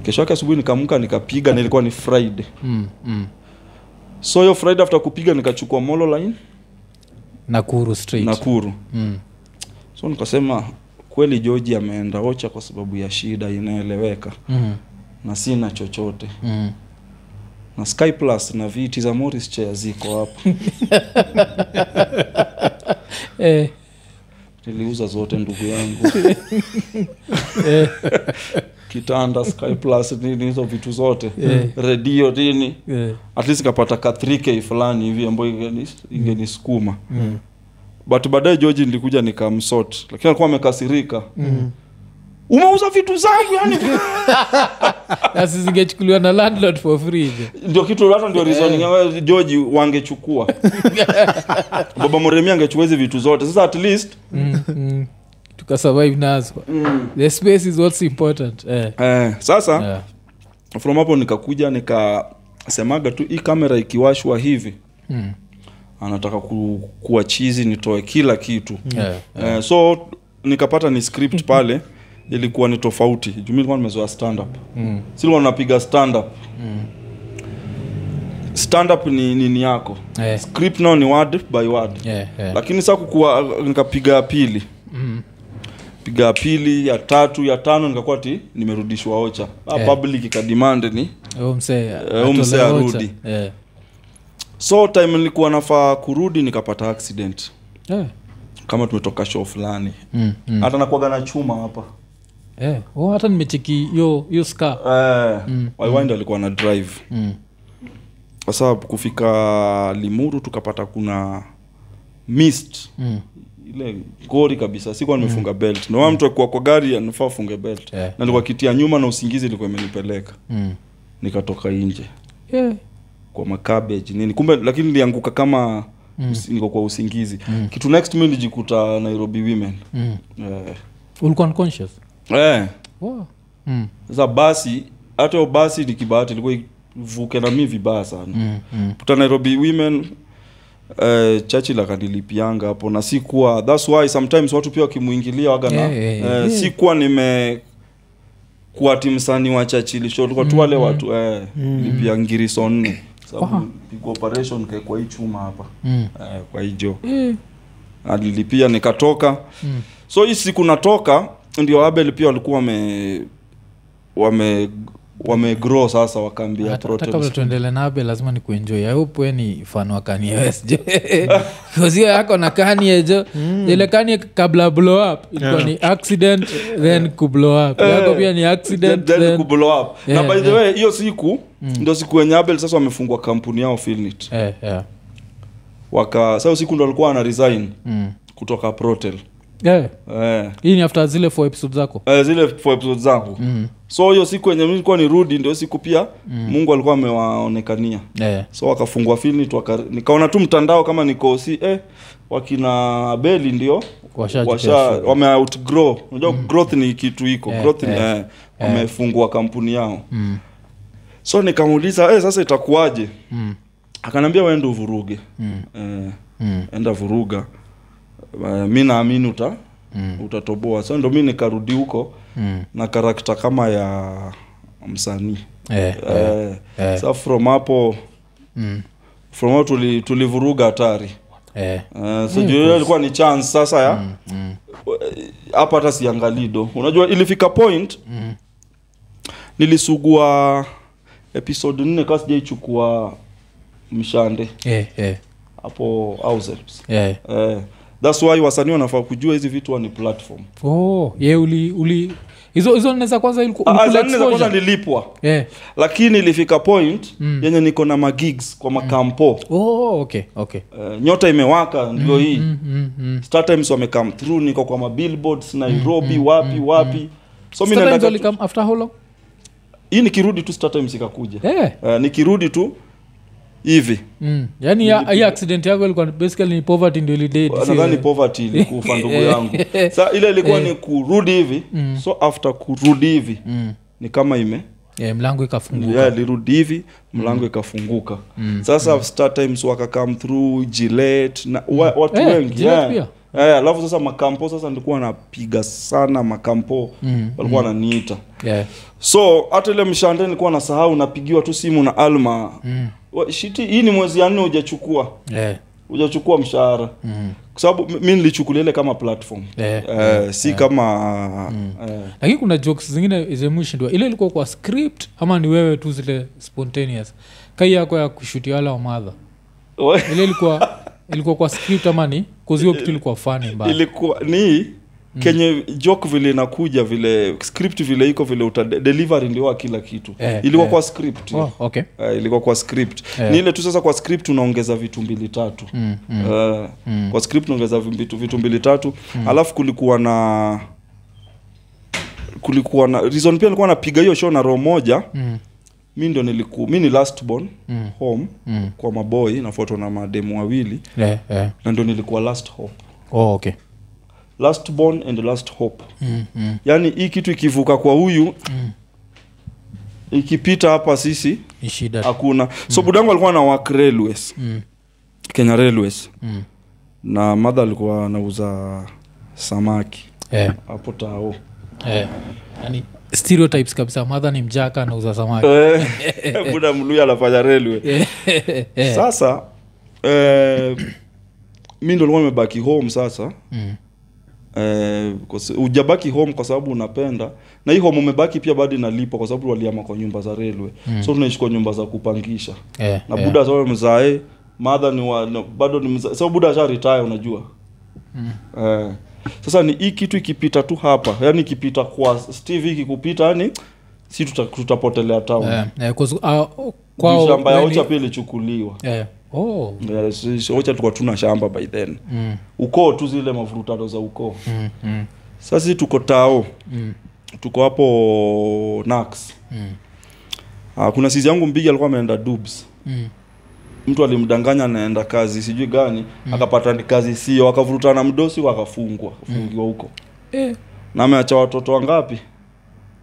kesho yake asubuhi nikamka nikapiga na ilikuwa ni friday Mm, mm. so hiyo friday after kupiga nikachukua molo line nakuru straight nakuru mm. so nikasema kweli Joji ameenda ocha kwa sababu ya shida inaeleweka Mm. na sina chochote Mm. na sky plus na viti za morris chair ziko hapo [laughs] Eh, niliuza zote ndugu yangu. [laughs] [laughs] Eh, kitanda sky plus nini hizo vitu zote. Eh. redio nini. Eh. at least kapata ka 3k fulani hivi ambayo ingeni- ingenisukuma. Mm. but baadaye georgi nilikuja nikamsot lakini alikuwa amekasirika. Mm. Umeuza vitu zangu yani [laughs] zingechukuliwa na landlord for free ndio kitu hata ndio reasoning yeah. george wangechukua [laughs] baba moremi angechukua hizi vitu zote sasa at least mm, mm. tukasurvive nazo the space is what's important eh. eh, sasa yeah. from hapo nikakuja nikasemaga tu hii kamera ikiwashwa hivi mm. anataka ku, kuwa chizi nitoe kila kitu yeah. eh, so nikapata ni script pale [laughs] ilikuwa ni tofauti juu nilikuwa nimezoea stand up Mm. silikuwa napiga stand up Mm. stand up ni nini yako yeah. script nao ni word by word Yeah, yeah. lakini saa kukuwa nikapiga ya pili Mm. piga ya pili ya tatu ya tano nikakuwa ti nimerudishwa ocha ah, Eh. public ikademand ni Huyo msee ocha. arudi. Eh. so time nilikuwa nafaa kurudi nikapata accident yeah kama tumetoka show fulani Mm, mm. hata nakuaga na chuma hapa Eh. Oh, hata nimecheki hiyo hiyo ska eh, Mm, na drive mm. sasa kufika limuru tukapata kuna mist Mm. ile gori kabisa sikuwa nimefunga belt nawa mtu akuwa kwa gari anafaa afunge belt Yeah. na likuwa kitia nyuma na usingizi ilikuwa imenipeleka Mm. nikatoka nje Yeah. kwa makabeji nini kumbe lakini nilianguka kama Mm. niko kwa usingizi Mm. kitu next mi nilijikuta nairobi women Mm. yeah. ulikuwa unconscious Eh. wow. mm. sasa basi hata basi basi nikibahati ilikuwa ivuke na mi vibaya sana Mm. Mm. kuta nairobi women Uh, churchill akanilipianga hapo na sikuwa thats why sometimes watu pia wakimwingilia waga na Yeah, yeah, yeah. eh, sikuwa nime kuwa timsani wa churchill show tulikuwa tu wale Mm, watu eh, lipia ngiriso nne sababu piga operation kwa hii chuma hapa Mm. eh, kwa hijo mm. Alilipia nikatoka Mm. so hii siku natoka ndio abel pia walikuwa wame wame wamegrow sasa wakaambia nabe lazima ni kuenjoi i ni fan wa kaniewesjo [laughs] hiyo yako na Kanye jo ile kanie kabla blow up ilikuwa Yeah. ni accident then kublow up. Yako Eh, pia ni accident then, kublow up. Yeah, na by the yeah. way hiyo siku ndio siku wenye abel sasa wamefungua kampuni yao Filnit. yeah, yeah. Waka sasa siku ndo alikuwa ana resign mm. kutoka protel yeah. Eh, hii ni after zile four episode zako? Eh, zile four episode zangu. Mm. so hiyo siku yenye ni rudi ndio siku pia mungu alikuwa amewaonekania. Yeah. So wakafungua Filnit, waka, nikaona tu mtandao kama niko si eh, wakina beli ndio washa wame outgrow. Unajua growth ni kitu iko. Yeah, growth ni, eh, wamefungua kampuni yao. Mm. so nikamuuliza eh, sasa itakuwaje? Mm. akanaambia waende uvuruge. Mm. eh, Mm. enda vuruga uh, mi naamini uta Mm. utatoboa so ndo mi nikarudi huko Mm. na karakta kama ya msanii eh eh eh, eh. sa from hapo mm. from hapo tuli, tulivuruga hatari eh uh, so juu hiyo ilikuwa ni chance sasa ya mm. Mm. hapa hata siangalido unajua ilifika point Mm. nilisugua episode nne kaa sijaichukua mshande eh yeah. hapo yeah. eh eh, thats why wasanii wanafaa kujua hizi vitu ni platform. Oh ye uli uli hizo hizo neza kwanza iliku- ulikula za nne za kwanza nilipwa. Eh. Lakini ilifika point Mm. yenye niko na magigs kwa makampo. Oh okay okay. Uh, nyota imewaka ndio hii. mm, mm, mm. startimes wamecome through niko kwa mabillboards nairobi wapi wapi. so mi Startimes naendaga tu- after how long? Hii nikirudi tu startimes ikakuja. Yeah. uh, nikirudi tu hivi mm. yani ya, hii accident yako ilikuwa basically ni poverty ndio ilidate poverty ilikufa [laughs] ndugu yangu sa ile ilikuwa ni kurudi hivi Mm. so after kurudi hivi mm. ni kama ime yeah, mlango ikafunguka yeah, ilirudi hivi mlango ikafunguka Mm. sasa star times waka come through Gillette na wa, watu hey, wengi Gillette yeah. pia? Eh, alafu sasa makampo sasa nilikuwa napiga sana makampo Mm, walikuwa wananiita yeah. so hata ile mshande nilikuwa nasahau napigiwa tu simu na alma mm. Shiti hii ni mwezi ya nne hujachukua. Yeah. hujachukua mshahara. Mm. kwa sababu mi- nilichukulia ile kama platform. Yeah. eh, si kama eh, lakini kuna jokes zingine zemshindwa ile ilikuwa kwa script ama ni wewe tu zile spontaneous? Kai yako ya kushuti wala wamadha ile ilikuwa [laughs] ilikuwa kwa script ama ni? Kuzio kitu ilikuwa fani mbaya. Ilikuwa ni kenye joke vile inakuja vile script vile iko vile uta delivery ndio kila kitu. Eh, ilikuwa eh. kwa script. Oh, okay. Uh, ilikuwa kwa script. Eh. ni ile tu sasa kwa script unaongeza vitu mbili tatu. Mm, mm, uh, mm. kwa script unaongeza vitu, vitu mbili tatu. Alafu kulikuwa na kulikuwa na reason pia nilikuwa napiga hiyo show na roho moja. Mm, mi ndo niliku mi ni last born mm, home mm. kwa maboy nafuatwa na mademu wawili. Yeah, yeah. na ndo nilikuwa last hope. Oh, okay last born and last hope. Mm, mm, yaani hii kitu ikivuka kwa huyu mm. ikipita hapa sisi ni shida. hakuna. So budangu alikuwa na work railways. Mm, kenya railways. Mm. na madha alikuwa anauza samaki. Yeah, hapo tao. Yeah. yani stereotypes kabisa. Madha ni mjaka anauza samaki. Eh, [laughs] [laughs] buda mluya anafanya railway. [laughs] Sasa eh, mi ndo likuwa nimebaki home sasa. Mm. Eh, ujabaki home kwa sababu unapenda. Na hii home umebaki pia bado inalipa kwa sababu waliama kwa nyumba za railway. Mm. so tunaishi kwa nyumba za kupangisha. Yeah, na buda yeah. mzae madha ni wa, no, bado ni mzae sababu buda asha retire unajua. Mm. eh, sasa ni hii kitu ikipita tu hapa yani ikipita kwa steve ikikupita yani si tuta, tutapotelea town. Yeah, yeah, uh, kwao shamba ya when ocha pia ilichukuliwa. Yeah, oh. Eh, wacha tulikuwa tuna shamba by then mm. ukoo tu zile mavurutano za ukoo Mm. Mm. sasi tuko tao Mm. tuko hapo nax Mm. ah, kuna sizi yangu mbigi alikuwa ameenda dubs Mm. mtu alimdanganya anaenda kazi sijui gani akapata ni kazi sio akavurutana mdosi wakafungwa fungiwa huko Eh. na ameacha watoto wangapi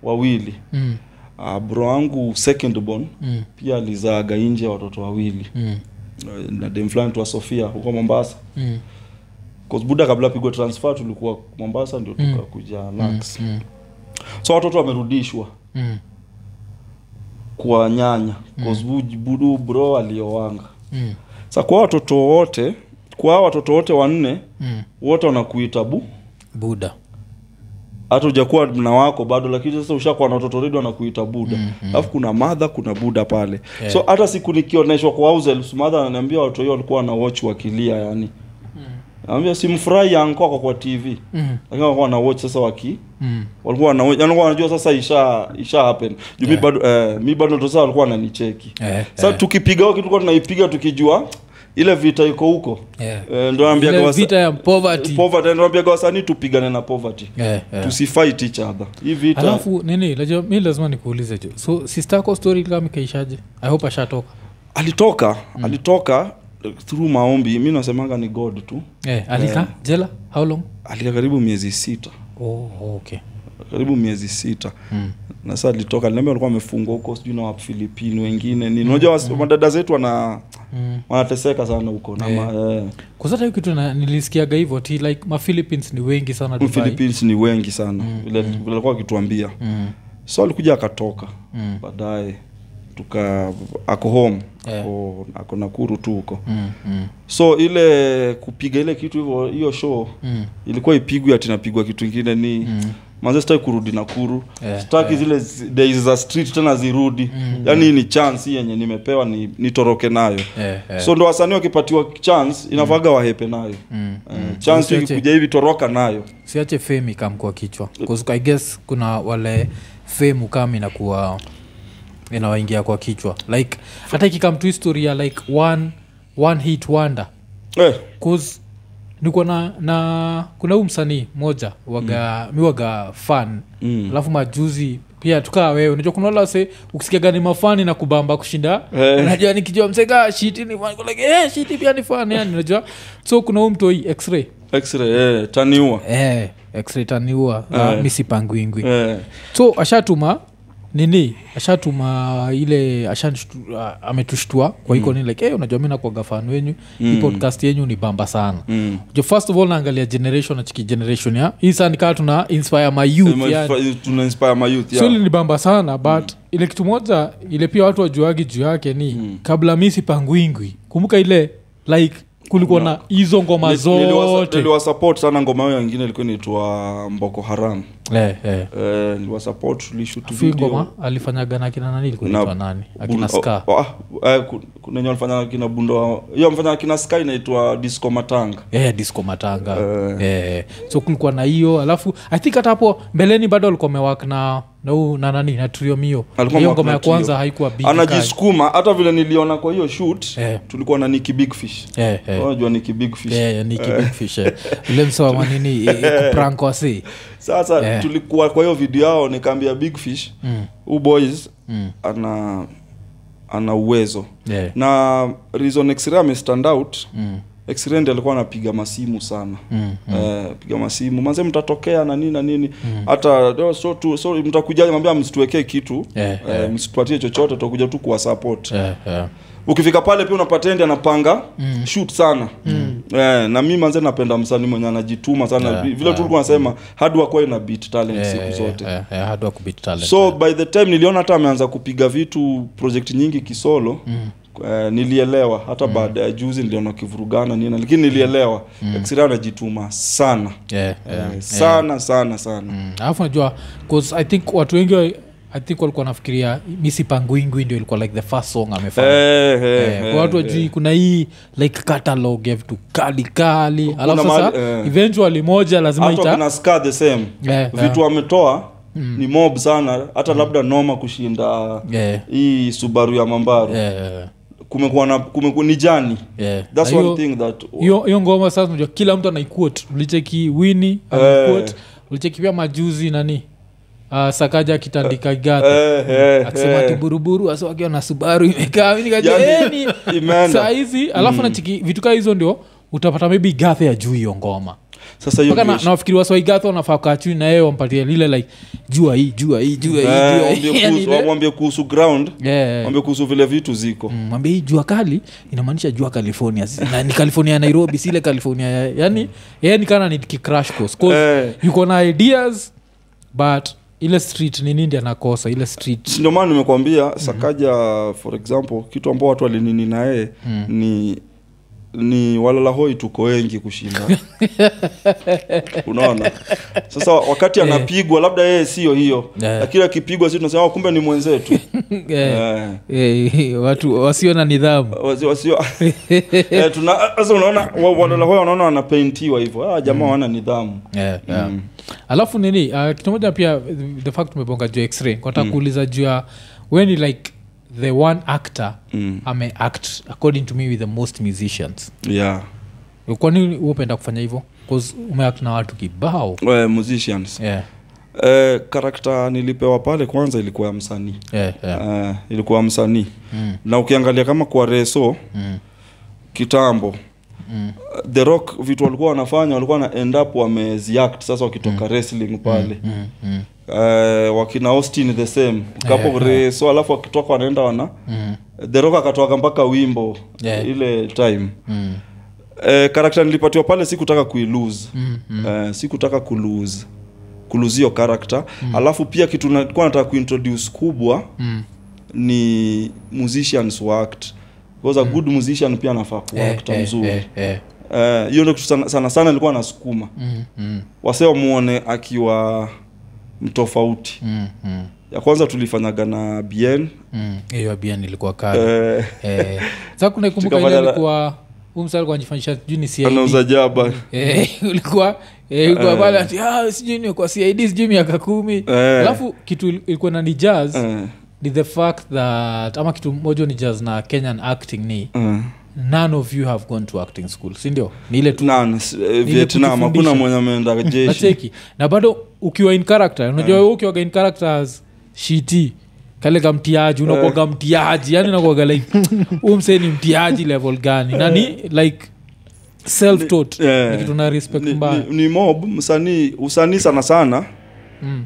wawili Mm. uh, bro wangu second born Mm. pia alizaaga nje watoto wawili Mm. Eh, na dem fulani tu sofia huko mombasa Mm. Cause buda kabla pigwa transfer tulikuwa mombasa ndio Mm. tukakuja nax Mm. so watoto wamerudishwa Mm. kwa nyanya cause budu bro aliowanga Mm. sa kwa watoto wote kwa watoto wote wanne Mm. wote wanakuita bu buda hata ujakuwa mna wako bado lakini sasa ushakuwa na watoto redio anakuita buda alafu kuna madha kuna buda pale Yeah. so hata siku nikioneshwa kwa helps madha ananiambia watu hiyo walikuwa na watch wakilia yani ambia simfurahi anko kwa tv Mm. lakini walikuwa na watch sasa waki Mm. walikuwa wana walikuwa wanajua sasa isha isha happen juu mi bado eh, mi bado ndo sasa walikuwa wananicheki yeah. sasa yeah. tukipiga kitu tulikuwa tunaipiga tukijua ile vita iko huko. Yeah. wasanii tupigane na poverty. Yeah, yeah. tusifight each other. Hii vita alafu nini najua mi lazima nikuulize jo so sistako story kama ikaishaje? I hope ashatoka. Alitoka alitoka eh, through maombi. Mi nasemanga ni god tu. Yeah, alika? Jela? How long? Alika karibu miezi sita. Oh, okay karibu miezi sita mm. na sasa alitoka aliniambia alikuwa amefungwa huko sijui na wafilipini wengine nini unajua mm. madada zetu wana Mm. wanateseka sana huko na Eh. ma, eh, kusata hiyo kitu nilisikiaga hivyo ti like maphilippines ni wengi sana Dubai. Philippines ni wengi sana vile vile alikuwa akituambia Mm. so alikuja akatoka Mm. baadaye tuka ako home yeah. ako, ako nakuru tu huko Mm. Mm. so ile kupiga ile kitu hivyo hiyo show Mm. ilikuwa ipigwe atinapigwa kitu ingine ni Mm. Manze sitaki kurudi nakuru. Yeah, sitaki zile zi- days za street tena zirudi. Yaani hii ni chance yenye nimepewa ni nitoroke nayo. Yeah, yeah. so ndo wasanii wakipatiwa chance inafaga wahepe nayo. Mm. mm. chance ikikuja hivi toroka nayo. siache fame ikam kwa kichwa i guess kuna wale fame ukam inakuwa inawaingia kwa kichwa. Like hata ikikam tu historia like one, one hit wonder. Eh, cause niko na na kuna huu msanii moja waga mm. miwaga fan mm. alafu majuzi pia tukaa wewe unajua kuna lase se ukisikiaga ni mafani na kubamba kushinda hey. unajua nikijua mseka shiti ni fan like, hey, shiti pia ni fan yani unajua so kuna huu mtoi x-ray x-ray eh, taniua eh, x-ray taniua Eh. misipangwingwi eh, so ashatuma nini ashatuma ile ametushtua kwa iko nini like hey, unajua mi nakwaga fan wenyu mm. hii podcast yenyu ni bamba sana mm. jo first of all naangalia generation nachiki generation ya hii saa nikaa tuna inspire my youth Eh, yani. tuna inspire my youth yeah. ili ni bamba sana but ile kitu moja ile pia watu wajuagi juu yake ni Mm. kabla mi sipangwingwi kumbuka ile like kulikuwa na hizo ngoma Ni- niliwasa- zote. niliwasupport sana ngoma hiyo ingine ilikuwa inaitwa mboko haram. Eh, eh. eh, niliwasupport tulishut Afu hii ngoma alifanyaga na akina nani ilikuwa nani? Akina ska. Oh, oh, ah, eh, kuna enye walifanya kina bundo hiyo amefanya kina ska inaitwa disco matanga. Disco matanga. Eh. so kulikuwa na hiyo alafu i think hata hapo mbeleni bado alikuwa amewak na na, na nani na triomio hiyo ngoma ya kwanza haikuwa anajisukuma hata vile niliona kwa hiyo shoot yeah. tulikuwa na niki big fish Eh, eh. unajua niki big fish Yeah, yeah, Nicki Big Fish, eh. ule msewa manini kuprank wasi sasa yeah. tulikuwa kwa hiyo video yao nikaambia big fish mm. boys mm. ana ana uwezo yeah. na reason x-ray amestand out mm. X-ray alikuwa anapiga masimu sana mm. mm. Eh, piga masimu manze mtatokea na nini na nini hata mm. so, tu, so mtakuja mwambia msituwekee kitu Yeah, eh, msitupatie chochote tutakuja tu kuwa support yeah, yeah. ukifika pale pia unapata endi anapanga Mm. shoot sana eh, na mi manze napenda msanii mwenye anajituma sana Yeah, vile yeah. tulikuwa nasema mm. hard work ina beat talent yeah, siku eh, zote yeah, yeah, hard work beat talent, so yeah. by the time niliona hata ameanza kupiga vitu project nyingi kisolo Mm. Eh, nilielewa hata baada ya juzi niliona kivurugana nini lakini nilielewa mm. anajituma sana Yeah, yeah, eh, yeah. sana sana sana Mm. alafu najua i think watu wengi i think walikuwa nafikiria misipangwingwi ndio ilikuwa like the first song amefanya hey, hey, yeah. hey, kwa watu wajui hey. kuna hii like catalog ya vitu kali kali alafu sasa eh. eventually moja lazima ita kuna ska the same yeah, vitu wametoa ni mob sana hata labda noma kushinda yeah. hii subaru ya mambaru eh, kumekuwa na kumekuwa ni jani. Yeah. that's Na one hiyo- thing that hiyo hiyo ngoma sasa unajua kila mtu anaiquote ulicheki wini Eh. ulicheki pia majuzi nani? Uh, sakaja akitandika gatha eh, eh, akisema ati eh, tiburuburu hasa wakiwa na subaru imekaa. Mi Yani, eh, ni saa hizi alafu nachiki vitu kaa hizo ndio utapata maybe gathe ya juu hiyo ngoma sasa mpaka na- waswaigathe wanafaa kaa chini na yeye wampatie lile like jua hii jua hii jua hiiwambie Eh, kuhusu- ground. Yeah. kuhusu vile vitu ziko. Mm, hii jua kali inamaanisha jua california na, ni california ya nairobi sile california ya, yani yeye ni kana ni kicrash course. 'Cause Eh. yuko na ideas but ile street ni nindi anakosa ile street. Ndio maana nimekwambia sakaja for example kitu ambao watu walinini na yeye ni ni walalahoi tuko wengi kushinda. [laughs] Unaona? Sasa wakati anapigwa labda yeye sio hiyo Yeah. lakini akipigwa si tunasema "Oh, kumbe ni mwenzetu. Yeah. [laughs] Yeah. eh, watu wasio na nidhamu. Wasio [laughs] Eh, sasa unaona walalahoi wanaona wanapeintiwa hivyo. Ah, jamaa wana nidhamu. Yeah, yeah. alafu nini uh, kitu moja pia the fact umebonga juu x-ray kwata kuuliza juu ya weni like the one actor Mm. ame act according to me with the most musicians. Yeah. Kwani upenda kufanya hivyo? Umeact na watu kibao. Well, musicians. Yeah, eh, karakta nilipewa pale kwanza ilikuwa ya msanii. Yeah, yeah. eh, ilikuwa msanii. Mm, na ukiangalia kama kwa reso mm, kitambo mm. the rock vitu walikuwa wanafanya walikuwa na end up wameziact. Sasa wakitoka wrestling pale. Mm, mm, Uh, wakina austin the same. Kapo yeah. so alafu wakitoka wanaenda wana mm, the rock akatoka mpaka wimbo Yeah. ile time. Mm, eh, karakta nilipatiwa pale sikutaka kuilose. Mm, mm. eh, sikutaka kuluse kulose hiyo karakta alafu pia kitu nilikuwa nataka kuintroduce kubwa Mm. ni musicians who act because a good musician pia anafaa kuwa Eh, eh, mzuri. eh, eh. Eh, hiyo ndio kitu sana, sana sana ilikuwa nasukuma. Mm, mm, wase wamuone akiwa mtofauti. Mm, mm, ya kwanza tulifanyaga na bien. Mm. hiyo bia nilikuwa kali. Eh, eh. sa kunaikumbuka ile ilikuwa umsa alikuwa anajifanyisha sijui ni anauza jaba. Eh, [laughs] ulikuwa eh, ulikuwa pale ah, sijui ni kwa cid sijui miaka kumi. Alafu kitu ilikuwa na ni jazz. Eh, ni the fact that ama kitu moja ni just na kenyan acting ni mm. none of you have gone to acting school sindio ni ile tu None, s- eh, hakuna mwenye ameenda jeshi. na bado ukiwa in character unajua yeah. ukiwaga in characters shiti kale ka mtiaji unakwaga mtiaji yani unakwaga like [laughs] umse ni mtiaji level gani? Na ni like self taught yeah. ni kitu na respect ni, mbaya. ni, ni mob msanii usanii sana sana. Mm.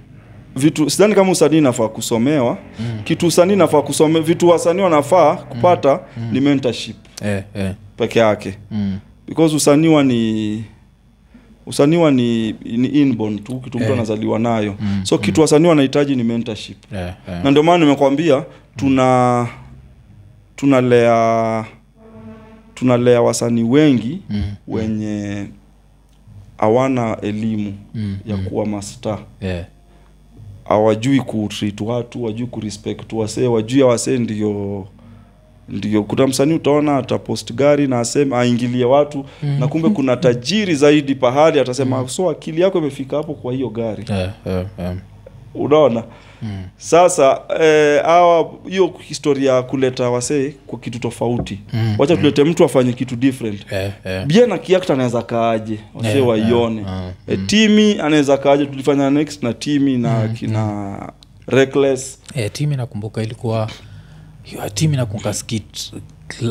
Vitu sidhani kama usanii nafaa kusomewa mm. kitu usanii nafaa kusome vitu wasanii wanafaa kupata mm. ni mentorship eh, eh. peke yake Mm. because usaniwa ni usaniwa ni, ni inborn tu kitu mtu Eh. anazaliwa nayo Mm, so kitu wasanii wanahitaji ni mentorship Eh, eh. na ndio maana nimekwambia tuna tunalea tunalea wasanii wengi Mm. wenye hawana elimu Mm, ya mm. kuwa masta Eh. Hawajui kutreat watu wajui kurespect wasee wajui awasee ndio ndio kuna msanii utaona atapost gari na aseme aingilie watu Mm. na kumbe kuna tajiri zaidi pahali atasema so akili yako imefika hapo kwa hiyo gari yeah, yeah, yeah. unaona Mm. sasa eh, hiyo historia ya kuleta wasee kwa kitu tofauti. Mm, wacha tulete mtu afanye kitu different. Eh, eh. na kiakta anaweza kaaje? Wasee Eh, waione. eh, eh, timi anaweza kaaje? Tulifanya next na timi na Mm, kina reckless. Eh, timi inakumbuka ilikuwa hiyo timu inakumbuka skit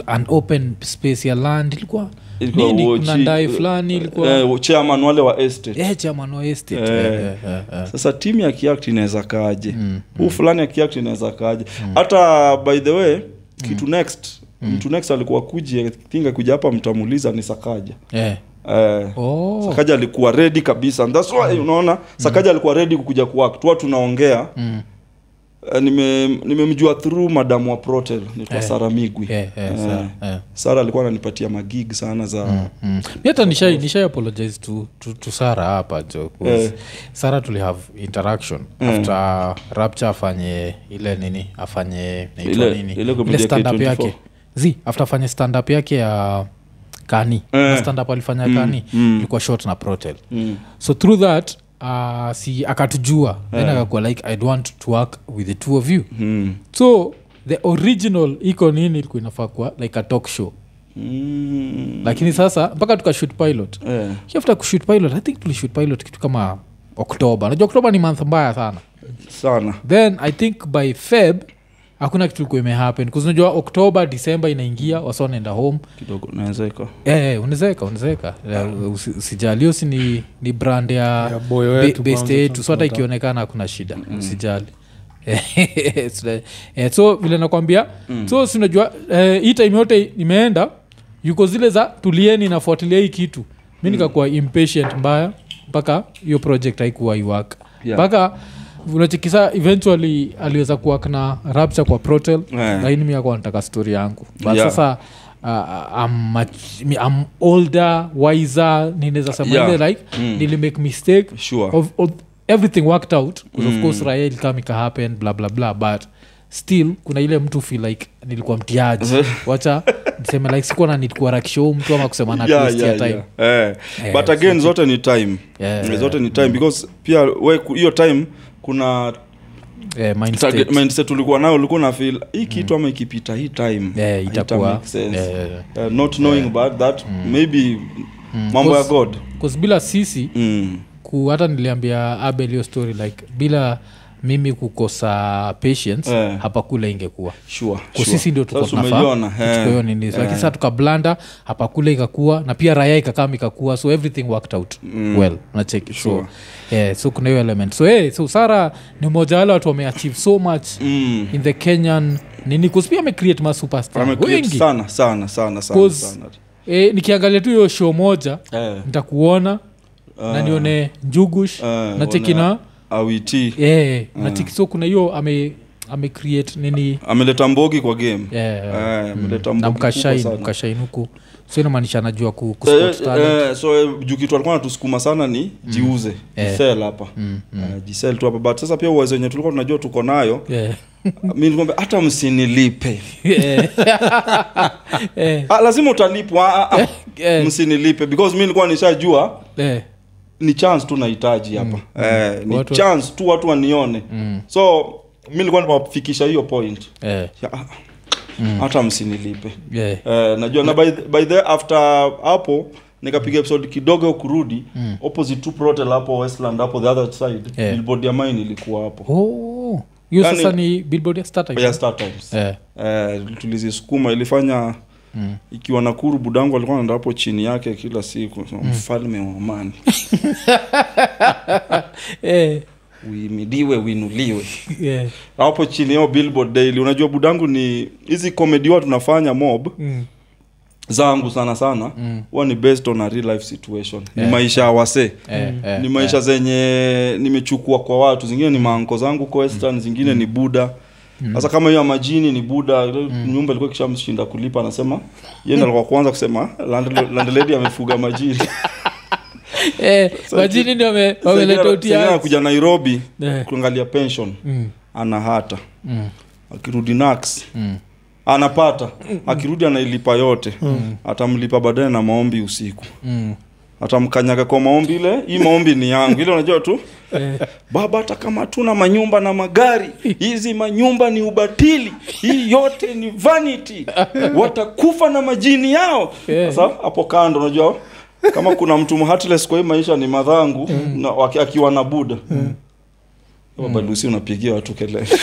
an open space ya land. Ilikuwa nini? fulani ilikuwa eh, chairman wale wa estate. Yeah, chairman wa estate. Eh. yeah, yeah, eh, eh. sasa timu ya kiact inaweza kaaje? Mm, huu fulani ya kiact inaweza kaje hata by the way kitu next mtu next alikuwa kuja thinga kuja hapa mtamuliza ni sakaja. Yeah. eh, Oh. sakaja alikuwa redi kabisa And that's why unaona sakaja alikuwa redi kukuja kuact tuwa tunaongea Mm. Eh, nime nimemjua through madam wa protel nitwa Eh. sara migwi Eh, eh, Eh. sawa, eh. sara alikuwa ananipatia magig sana za Mm. mi hata nishai apologize to, to, to sara hapa jo 'cause Eh. sara tuli have interaction Mm. after rapture afanye ile nini afanye Ile- nini ile kupitia stand up yake z after afanye stand up yake ya kani Eh. stand up alifanya Mm, kani mm. ilikuwa short na protel mm. so through that uh, si akatujua then Eh. akakuwa like i'd want to work with the two of you Mm. so the original iko nini ilikuwa inafaa kuwa like a talk show Mm. lakini sasa mpaka tukashut pilot yeah. after kushut pilot i think tulishut pilot kitu kama oktoba najua oktoba ni month mbaya sana sana then i think by feb hakuna kitu ilikuwa imehappen. Disemba inaingia wasa wanaenda home. Kidogo nawezeka Eh, Eh, usi- si ni, ni brand ya Ya boy best yetu so hata ikionekana hakuna shida usijali. [laughs] So, eh, so vile nakwambia so sinajua eh, hii time yote imeenda yuko zile za tulieni nafuatilia hii kitu. Mi nikakuwa impatient mbaya mpaka hiyo project haikuwa iwak Yeah. Mpaka unachekisa eventually aliweza kuwak na rapture kwa protel Eh. lakini mi akuwa nataka story yangu but Yeah. sasa uh, I'm, much, I'm older wiser ninaweza sema Yeah. like Mm. nilimake mistake sure of, of everything worked out mm. of course raya ilikam ikahappen bla bla bla but still kuna ile mtu feel like nilikuwa mtiaji [laughs] wacha niseme like sikuwa na rakishow mtu ama kusema na Yeah, yeah, time yeah. Eh, Eh, but again so, zote ni time Yeah. zote ni time because pia we hiyo time kuna eh, mind mindset ulikuwa nayo ulikuwa na feel hii kitu ama ikipita hii time yeah, itakuwa make sense. yeah, yeah, yeah. Uh, not knowing about that maybe mambo ya god 'cause bila sisi mm. ku hata niliambia abel hiyo story like bila mimi kukosa patience yeah. hapa kule ingekuwa sure, Kwa sure. ndio tuko Sasa tunafaa umeiona, kuchukua eh. lakini sasa tukablanda hapa kule ikakua na pia raya ikakam ikakua so everything worked out Mm. well nacheki Sure. so, yeah, so kuna hiyo element so, hey, so sara ni mmoja wale watu wameachieve so much Mm. in the kenyan nini kuspia amecreate Amecreate wengi sana sana sana sana, sana. e, nikiangalia tu hiyo show moja yeah. nitakuona na nione njugush uh, nacheki na awiti. Yeah, so kuna hiyo ame amecreate nini? Ameleta mbogi kwa game. Yeah, Eh, ameleta na mkashain sana. huku. So inamaanisha anajua ku, ku Eh, eh, so jukitu alikuwa natusukuma sana ni jiuze Eh. jisel hapa. Eh, jisel tu hapa. But sasa pia uwezo wenye tulikuwa tunajua tuko nayo Yeah. [laughs] mi hata msinilipe. Yeah. Eh, [laughs] ah, lazima utalipwa. Ah, ah, [laughs] eh, msinilipe because mi nilikuwa nishajua eh, ni chance tu nahitaji hapa eh, ni Watu- chance tu watu wanione so mi nilikuwa nimewafikisha hiyo point eh, Yeah. mm. hata msinilipe yeah. eh, najua na by, by the after hapo nikapiga episode kidogo kurudi opposite tu protel hapo westland hapo the other side Yeah. billboard ya mine ilikuwa hapo Oh, hiyo Yani- sasa ni billboard ya startup. ya Star Times Eh, eh, tulizisukuma ilifanya ikiwa nakuru budangu alikuwa naenda hapo chini yake kila siku so, mfalme wa amani. [laughs] Eh, uimidiwe uinuliwe. Yeah. hapo chini yao billboard daily. Unajua budangu ni hizi komedi huwa tunafanya mob Mm. zangu sana sana. Huwa ni based on a real life situation. Yeah. ni maisha ya wasee. Yeah. mm. ni maisha zenye nimechukua kwa watu. Zingine ni maanko zangu kwa mm. zingine ni buda sasa kama hiyo majini ni buda mm. nyumba ilikuwa kishamshinda kulipa anasema yeye alikuwa kwanza kusema "Land- landlady amefuga majini. [laughs] Eh, majini ndio wame- wameleta utiaji. kuja nairobi Eh, kuangalia pension. Mm, ana hata. Mm, akirudi nax mm. anapata. Akirudi anailipa yote. Atamlipa baadaye na maombi usiku. Mm. Atamkanyaga kwa maombi ile hii maombi ni yangu. Ile unajua tu. Eh, baba hata kama tuna manyumba na magari hizi manyumba ni ubatili. Hii yote ni vanity. Watakufa na majini yao. Yeah. sasa hapo kando unajua kama kuna mtu mhatles kwa hii maisha ni madhangu na akiwa na buda mm. lusi unapigia watu kelele [laughs]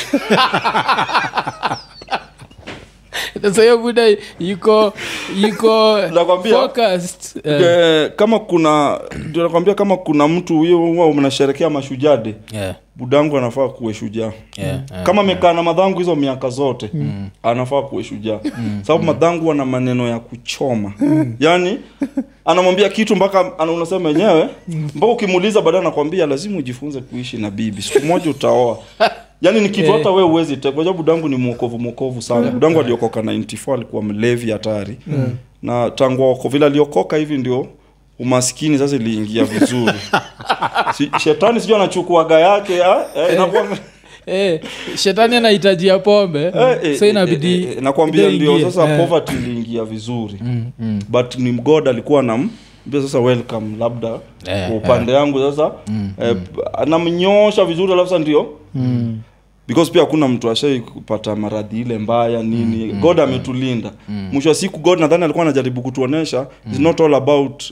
sasa hiyo buda yuko yuko Nakwambia- focused. Eh, kama kuna ndio nakwambia kama kuna mtu huyo huwa mnasherekea mashujade yeah, budangu anafaa kuwe shujaa. Yeah, yeah. kama amekaa na madhangu hizo miaka zote anafaa kuwe shujaa. Sababu madhangu ana maneno ya kuchoma. Yaani anamwambia kitu mpaka unasema wenyewe mpaka ukimuuliza baadaye anakwambia lazima ujifunze kuishi na bibi siku moja utaoa [laughs] yaani ni kitu Eh. hata we uwezi te kwa sababu budangu ni mwokovu mwokovu sana. Budangu aliokoka 94 alikuwa mlevi hatari. Na tangu aoko vile aliokoka hivi ndio umaskini sasa iliingia vizuri. [laughs] Si, shetani sijui anachukuaga yake ah, eh, inakuwa Eh, shetani anahitajia pombe. Eh, eh, so eh, inabidi eh, eh, nakwambia ndio sasa Eh. poverty iliingia vizuri. Mm, mm. but ni god alikuwa nam mbia sasa welcome labda Eh, kwa upande yangu sasa. Eh, anamnyosha vizuri alafu sa ndio because pia hakuna mtu ashai kupata maradhi ile mbaya nini. god ametulinda. mwisho wa siku god nadhani alikuwa anajaribu kutuonesha its not all about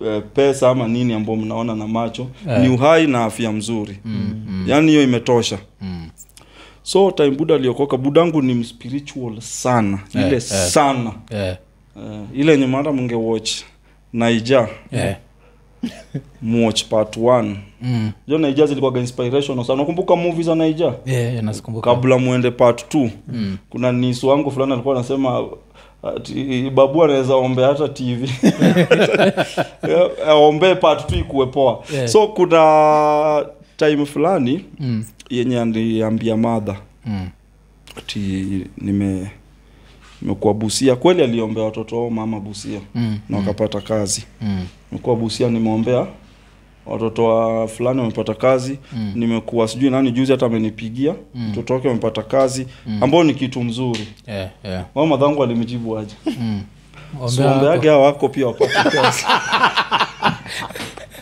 uh, pesa ama nini ambao mnaona na macho. Yeah. ni uhai na afya mzuri. Mm, mm, yaani hiyo imetosha. Mm. so time buda aliokoka budangu ni spiritual sana. Yeah, ile yeah. sana. Yeah, uh, ile nyemara mara naija. Yeah. [laughs] muwatch part 1 Mm. jo naija zilikuwaga inspirational sana nakumbuka movie za naija Yeah, yeah, kabla muende part 2 Mm. kuna nisu wangu fulani alikuwa anasema ati, babu anaweza ombea hata tv [laughs] aombee part 2 ikuwe poa Yeah. so kuna time fulani Mm. yenye aliambia madha Mm. ati nime nimekuwa busia kweli aliombea watoto ao mama busia Mm. na wakapata kazi Mm. Nimekuwa busia nimeombea watoto wa fulani wamepata kazi Mm. nimekuwa sijui nani juzi hata amenipigia Mm. mtoto wake amepata kazi ambao ni kitu mzuri Yeah, yeah. mama madhangu alimjibu aje Mm. Siombe yake hao wako pia wapate [laughs] kazi [laughs]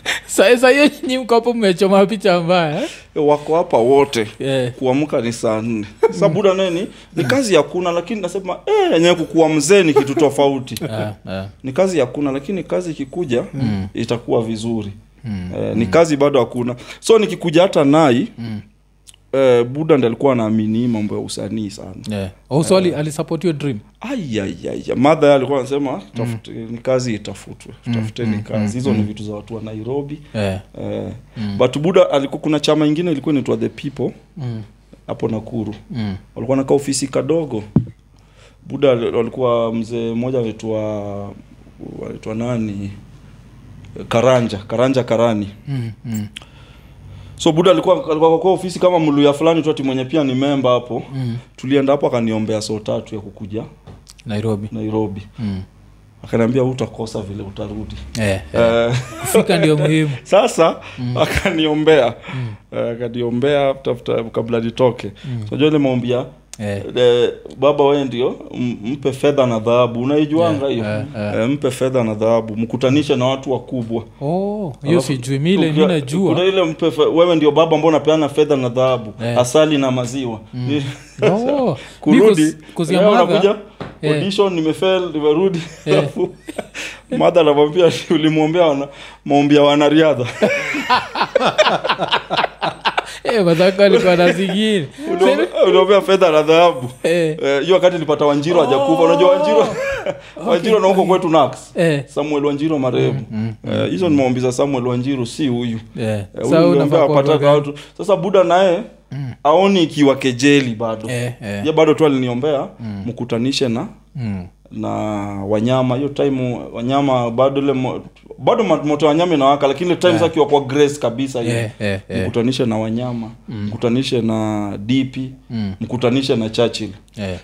[laughs] Sa- sa hiyo nyi mko hapo mmechoma picha mbaya eh? Wako hapa wote yeah. kuamka ni saa nne [laughs] sa buda neni ni kazi hakuna lakini nasema eh, yenyewe kukuwa mzee ni kitu tofauti yeah, [laughs] yeah. ni kazi hakuna lakini kazi ikikuja Mm. itakuwa vizuri Mm. eh, ni kazi bado hakuna so nikikuja hata nai Mm. Eh, buda ndi alikuwa anaamini mambo ya usanii sana. Yeah. Also, ali- alisupport your dream? Ayayaya madha alikuwa anasema tafute ni kazi itafutwe. Tafuteni kazi. hizo ni vitu za watu wa nairobi. Yeah. eh, but buda alikuwa kuna chama ingine ilikuwa inaitwa the people. Mm. hapo nakuru. Mm. walikuwa nakaa ofisi kadogo. Buda walikuwa mzee mmoja anaitwa anaitwa nani? Karanja karanja karani. Mm. Mm. So buda alikuwa alikuwa kwa ofisi kama mluya fulani tuati mwenye pia ni memba hapo Mm. tulienda hapo akaniombea soo tatu ya kukuja nairobi nairobi mm. akaniambia utakosa vile utarudi yeah, yeah. Eh, kufika ndio muhimu [laughs] sasa akaniombea mm. akaniombea tafuta kabla nitoke mm. so ile maombi yeah. eh, baba wewe ndio mpe fedha na dhahabu. Unaijuanga hiyo? Yeah, yeah, Eh, mpe fedha na dhahabu. Mkutanishe na watu wakubwa. Oh, hiyo sijui mile mi najua kuna ile mpe fe, wewe ndio baba ambao unapeana fedha na dhahabu Eh. asali na maziwa. Mm. [laughs] Oh, [laughs] kurudi. kuzia unakuja Eh. audition nimefail nimerudi. Yeah. [laughs] madha anamwambia ulimwombea wana, maombi wanariadha Eh, madhako alikuwa na zingine. Uliombe- fedha na dhahabu. Eh, Eh, hiyo wakati nilipata wanjiro hajakufa. Unajua wanjiro wanjiro na huko kwetu nax. Eh, samuel wanjiro marehemu. Eh, hizo ni maombi za samuel wanjiro si huyu. Sasa apataka watu. buda naye aoni ikiwa kejeli bado. Eh, eh. ye bado tu aliniombea mkutanishe na Mm. Na wanyama hiyo time wanyama bado ile mo, bado moto wanyama inawaka lakini ile time Yeah. yeah. kwa grace kabisa hiyo yeah, yeah, eh. mkutanishe na wanyama mkutanishe na dp Mm. mkutanishe na churchill yeah.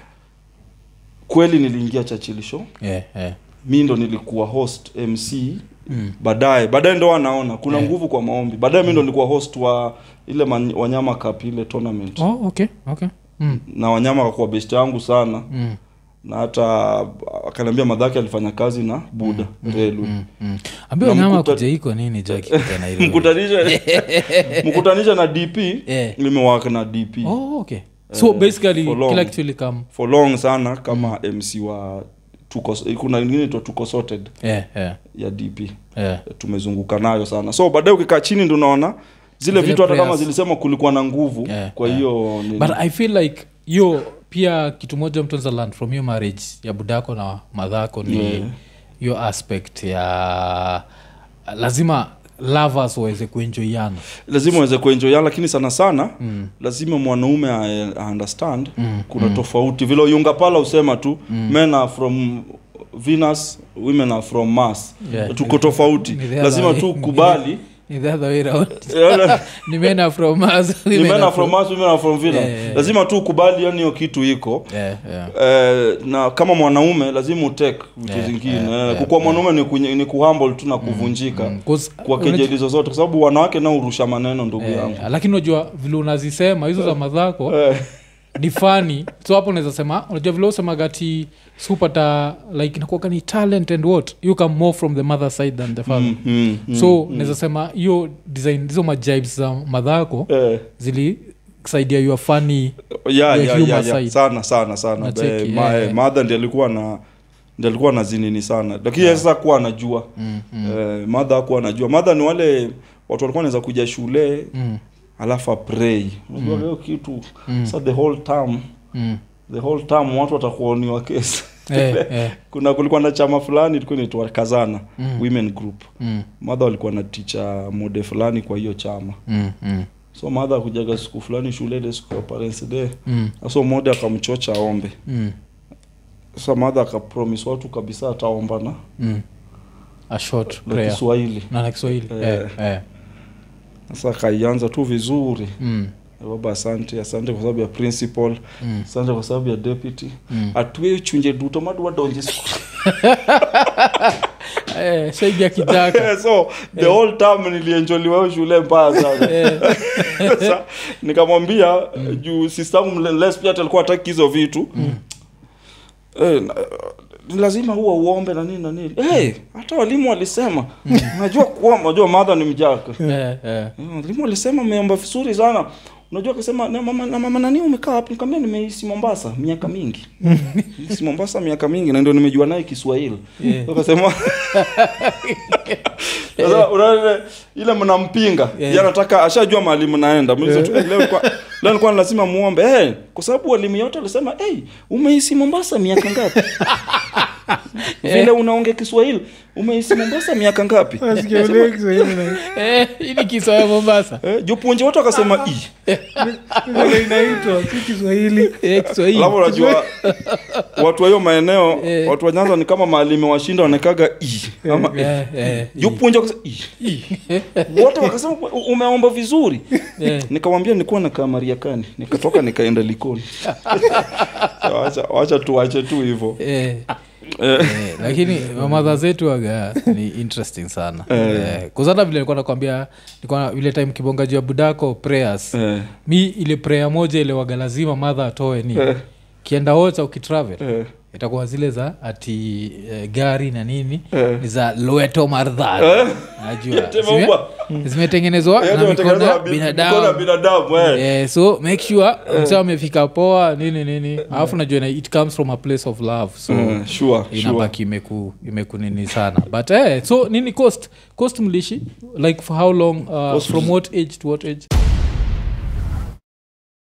kweli niliingia churchill show yeah, yeah. mi ndo nilikuwa host mc Mm. baadaye baadaye ndo wanaona kuna Yeah. nguvu kwa maombi baadaye mi ndo nilikuwa host wa ile man, wanyama cup ile tournament Oh, okay, okay. Mm, na wanyama kakuwa best yangu sana mm, na hata akaniambia madhake alifanya kazi na buda relu mm, mm. ambiwa Na nyama nini [laughs] [laughs] dp Yeah. nimewaka na dp oh, okay. So basically for long. kila kitu ilikam for long sana kama mc wa tuko kuna ingine itwa tuko sorted? Yeah, yeah, ya dp yeah. tumezunguka nayo sana. So baadaye ukikaa chini ndo unaona zile Zile vitu hata kama zilisema kulikuwa na nguvu. Yeah, kwa yeah. hiyo but i feel like hiyo pia kitu moja mtu learn from your marriage ya budako na madhako ni Yeah. hiyo aspect ya lazima lovers waweze kuenjoiana lazima waweze kuenjoyana lakini sana sana mm. lazima mwanaume a- a mm. kuna mm. tofauti vile yunga pala usema tu mm. men are from venus women are from mars Yeah. tuko tofauti lazima tu kubali [laughs] Ni the way round. Eh, ni men from us, ni men are are from mars women are from venus Yeah, yeah, yeah. lazima tu ukubali yani hiyo kitu iko. Yeah, yeah. Eh, na kama mwanaume lazima utek vitu Yeah, zingine. yeah, Eh, kukuwa mwanaume ni, kunye- ni kuhumble tu na kuvunjika Mm, 'cause kwa unajua- kejeli zozote kwa sababu wanawake nao urusha maneno ndugu Eh, yangu. lakini unajua vile unazisema hizo za madhako Eh, ni fani so hapo unaweza sema unajua vile usemagati supata like inakuaka ni talent and what? You come more from the mother side than the father. Mm, mm, mm, so naweza sema hiyo design hizo majibes za madhako eh, zili kusaidia your funny yeah, Your yeah, yeah, yeah. sana sana sana. Be- ma- yeah, eh, madha ndi alikuwa na ndi alikuwa na zinini sana. Lakini yeah. sasa kuwa anajua. Mm, mm, eh, madha akuwa anajua. Madha ni wale watu walikuwa wanaweza kuja shule mm, alafu apray unajua Mm. leo kitu mm, sa the whole term mm. the whole term watu watakuoniwa kesi. Eh, [laughs] eh, kuna kulikuwa na chama fulani ilikuwa inaitwa kazana mm, women group. Mm, madha walikuwa na ticha mode fulani kwa hiyo chama. Mm, mm, so madha akujaga siku fulani shule ile siku ya parents day. Mm, so mode akamchocha ombe mm, sasa madha akapromis watu kabisa ataombana mm. kiswahili na na kiswahili. Eh. eh, eh. Sasa kaianza tu vizuri. Mm, baba asante asante kwa sababu ya principal. Mm, asante kwa sababu ya deputy. Mm. atue chunje duto madu wadonje siku. [laughs] Eh, shaidia kijaka [laughs] so the whole time nilienjoliwa shule mbaya sana. [laughs] Eh, sasa nikamwambia juu sistangu les pia talikuwa ataki hizo vitu. Eh, na- ni lazima huwa uombe na nini na nini. Hey, hata walimu walisema. Unajua kuomba unajua madha ni mjaka. Eh, eh. Eh, walimu walisema meomba vizuri sana. Unajua akasema na mama, na mama nani umekaa hapo? Nikamwambia nimeishi mombasa miaka mingi. [laughs] Nimeishi mombasa miaka mingi na ndio nimejua naye kiswahili. Yeah. akasema [laughs] sasa unaona ile- mnampinga Yeah. yanataka ashajua mahali mnaenda. Muulize tu, "Eh, kwa leo nilikuwa lazima muombe. Hey, kwa sababu walimu yote walisema hey, umeishi mombasa miaka ngapi? [laughs] Vile unaongea kiswahili umeishi mombasa miaka ngapi? [laughs] Kiswahili [laughs] Eh, hii ya mombasa. Eh, jupunje watu wakasema i vile inaitwa si Kiswahili. Eh, kiswahili. Alafu unajua watu wa hiyo maeneo Eh. watu wa nyanza ni kama maalimi washinda wanakaga i ama Eh, eh, jupunje wakasema wote wakasema umeomba vizuri. Eh. nikamwambia na nakaa mariakani nikatoka nikaenda likoni. [laughs] Wacha, wacha tuache tu hivyo. Eh, Eh, eh, lakini mamadha zetu waga ni interesting sana. Eh. kuzana vile nilikuwa nakwambia nilikuwa vile time kibonga juu ya budako prayers. Eh, mi ile prayer moja ile waga lazima madha atoe ni eh, kienda wocha ukitravel eh, itakuwa zile za ati e, gari na nini Eh. ni za loeto mardhar Eh. najua. [laughs] Zimetengenezwa na [laughs] mikono ya bi- binadamu. so make sure msa amefika poa nini nini. Alafu najua it comes from a place of love so mm, sure, sure. inabaki imeku imekunini sana. But eh, so nini cost? Cost mlishi like for how long uh, from what age to what age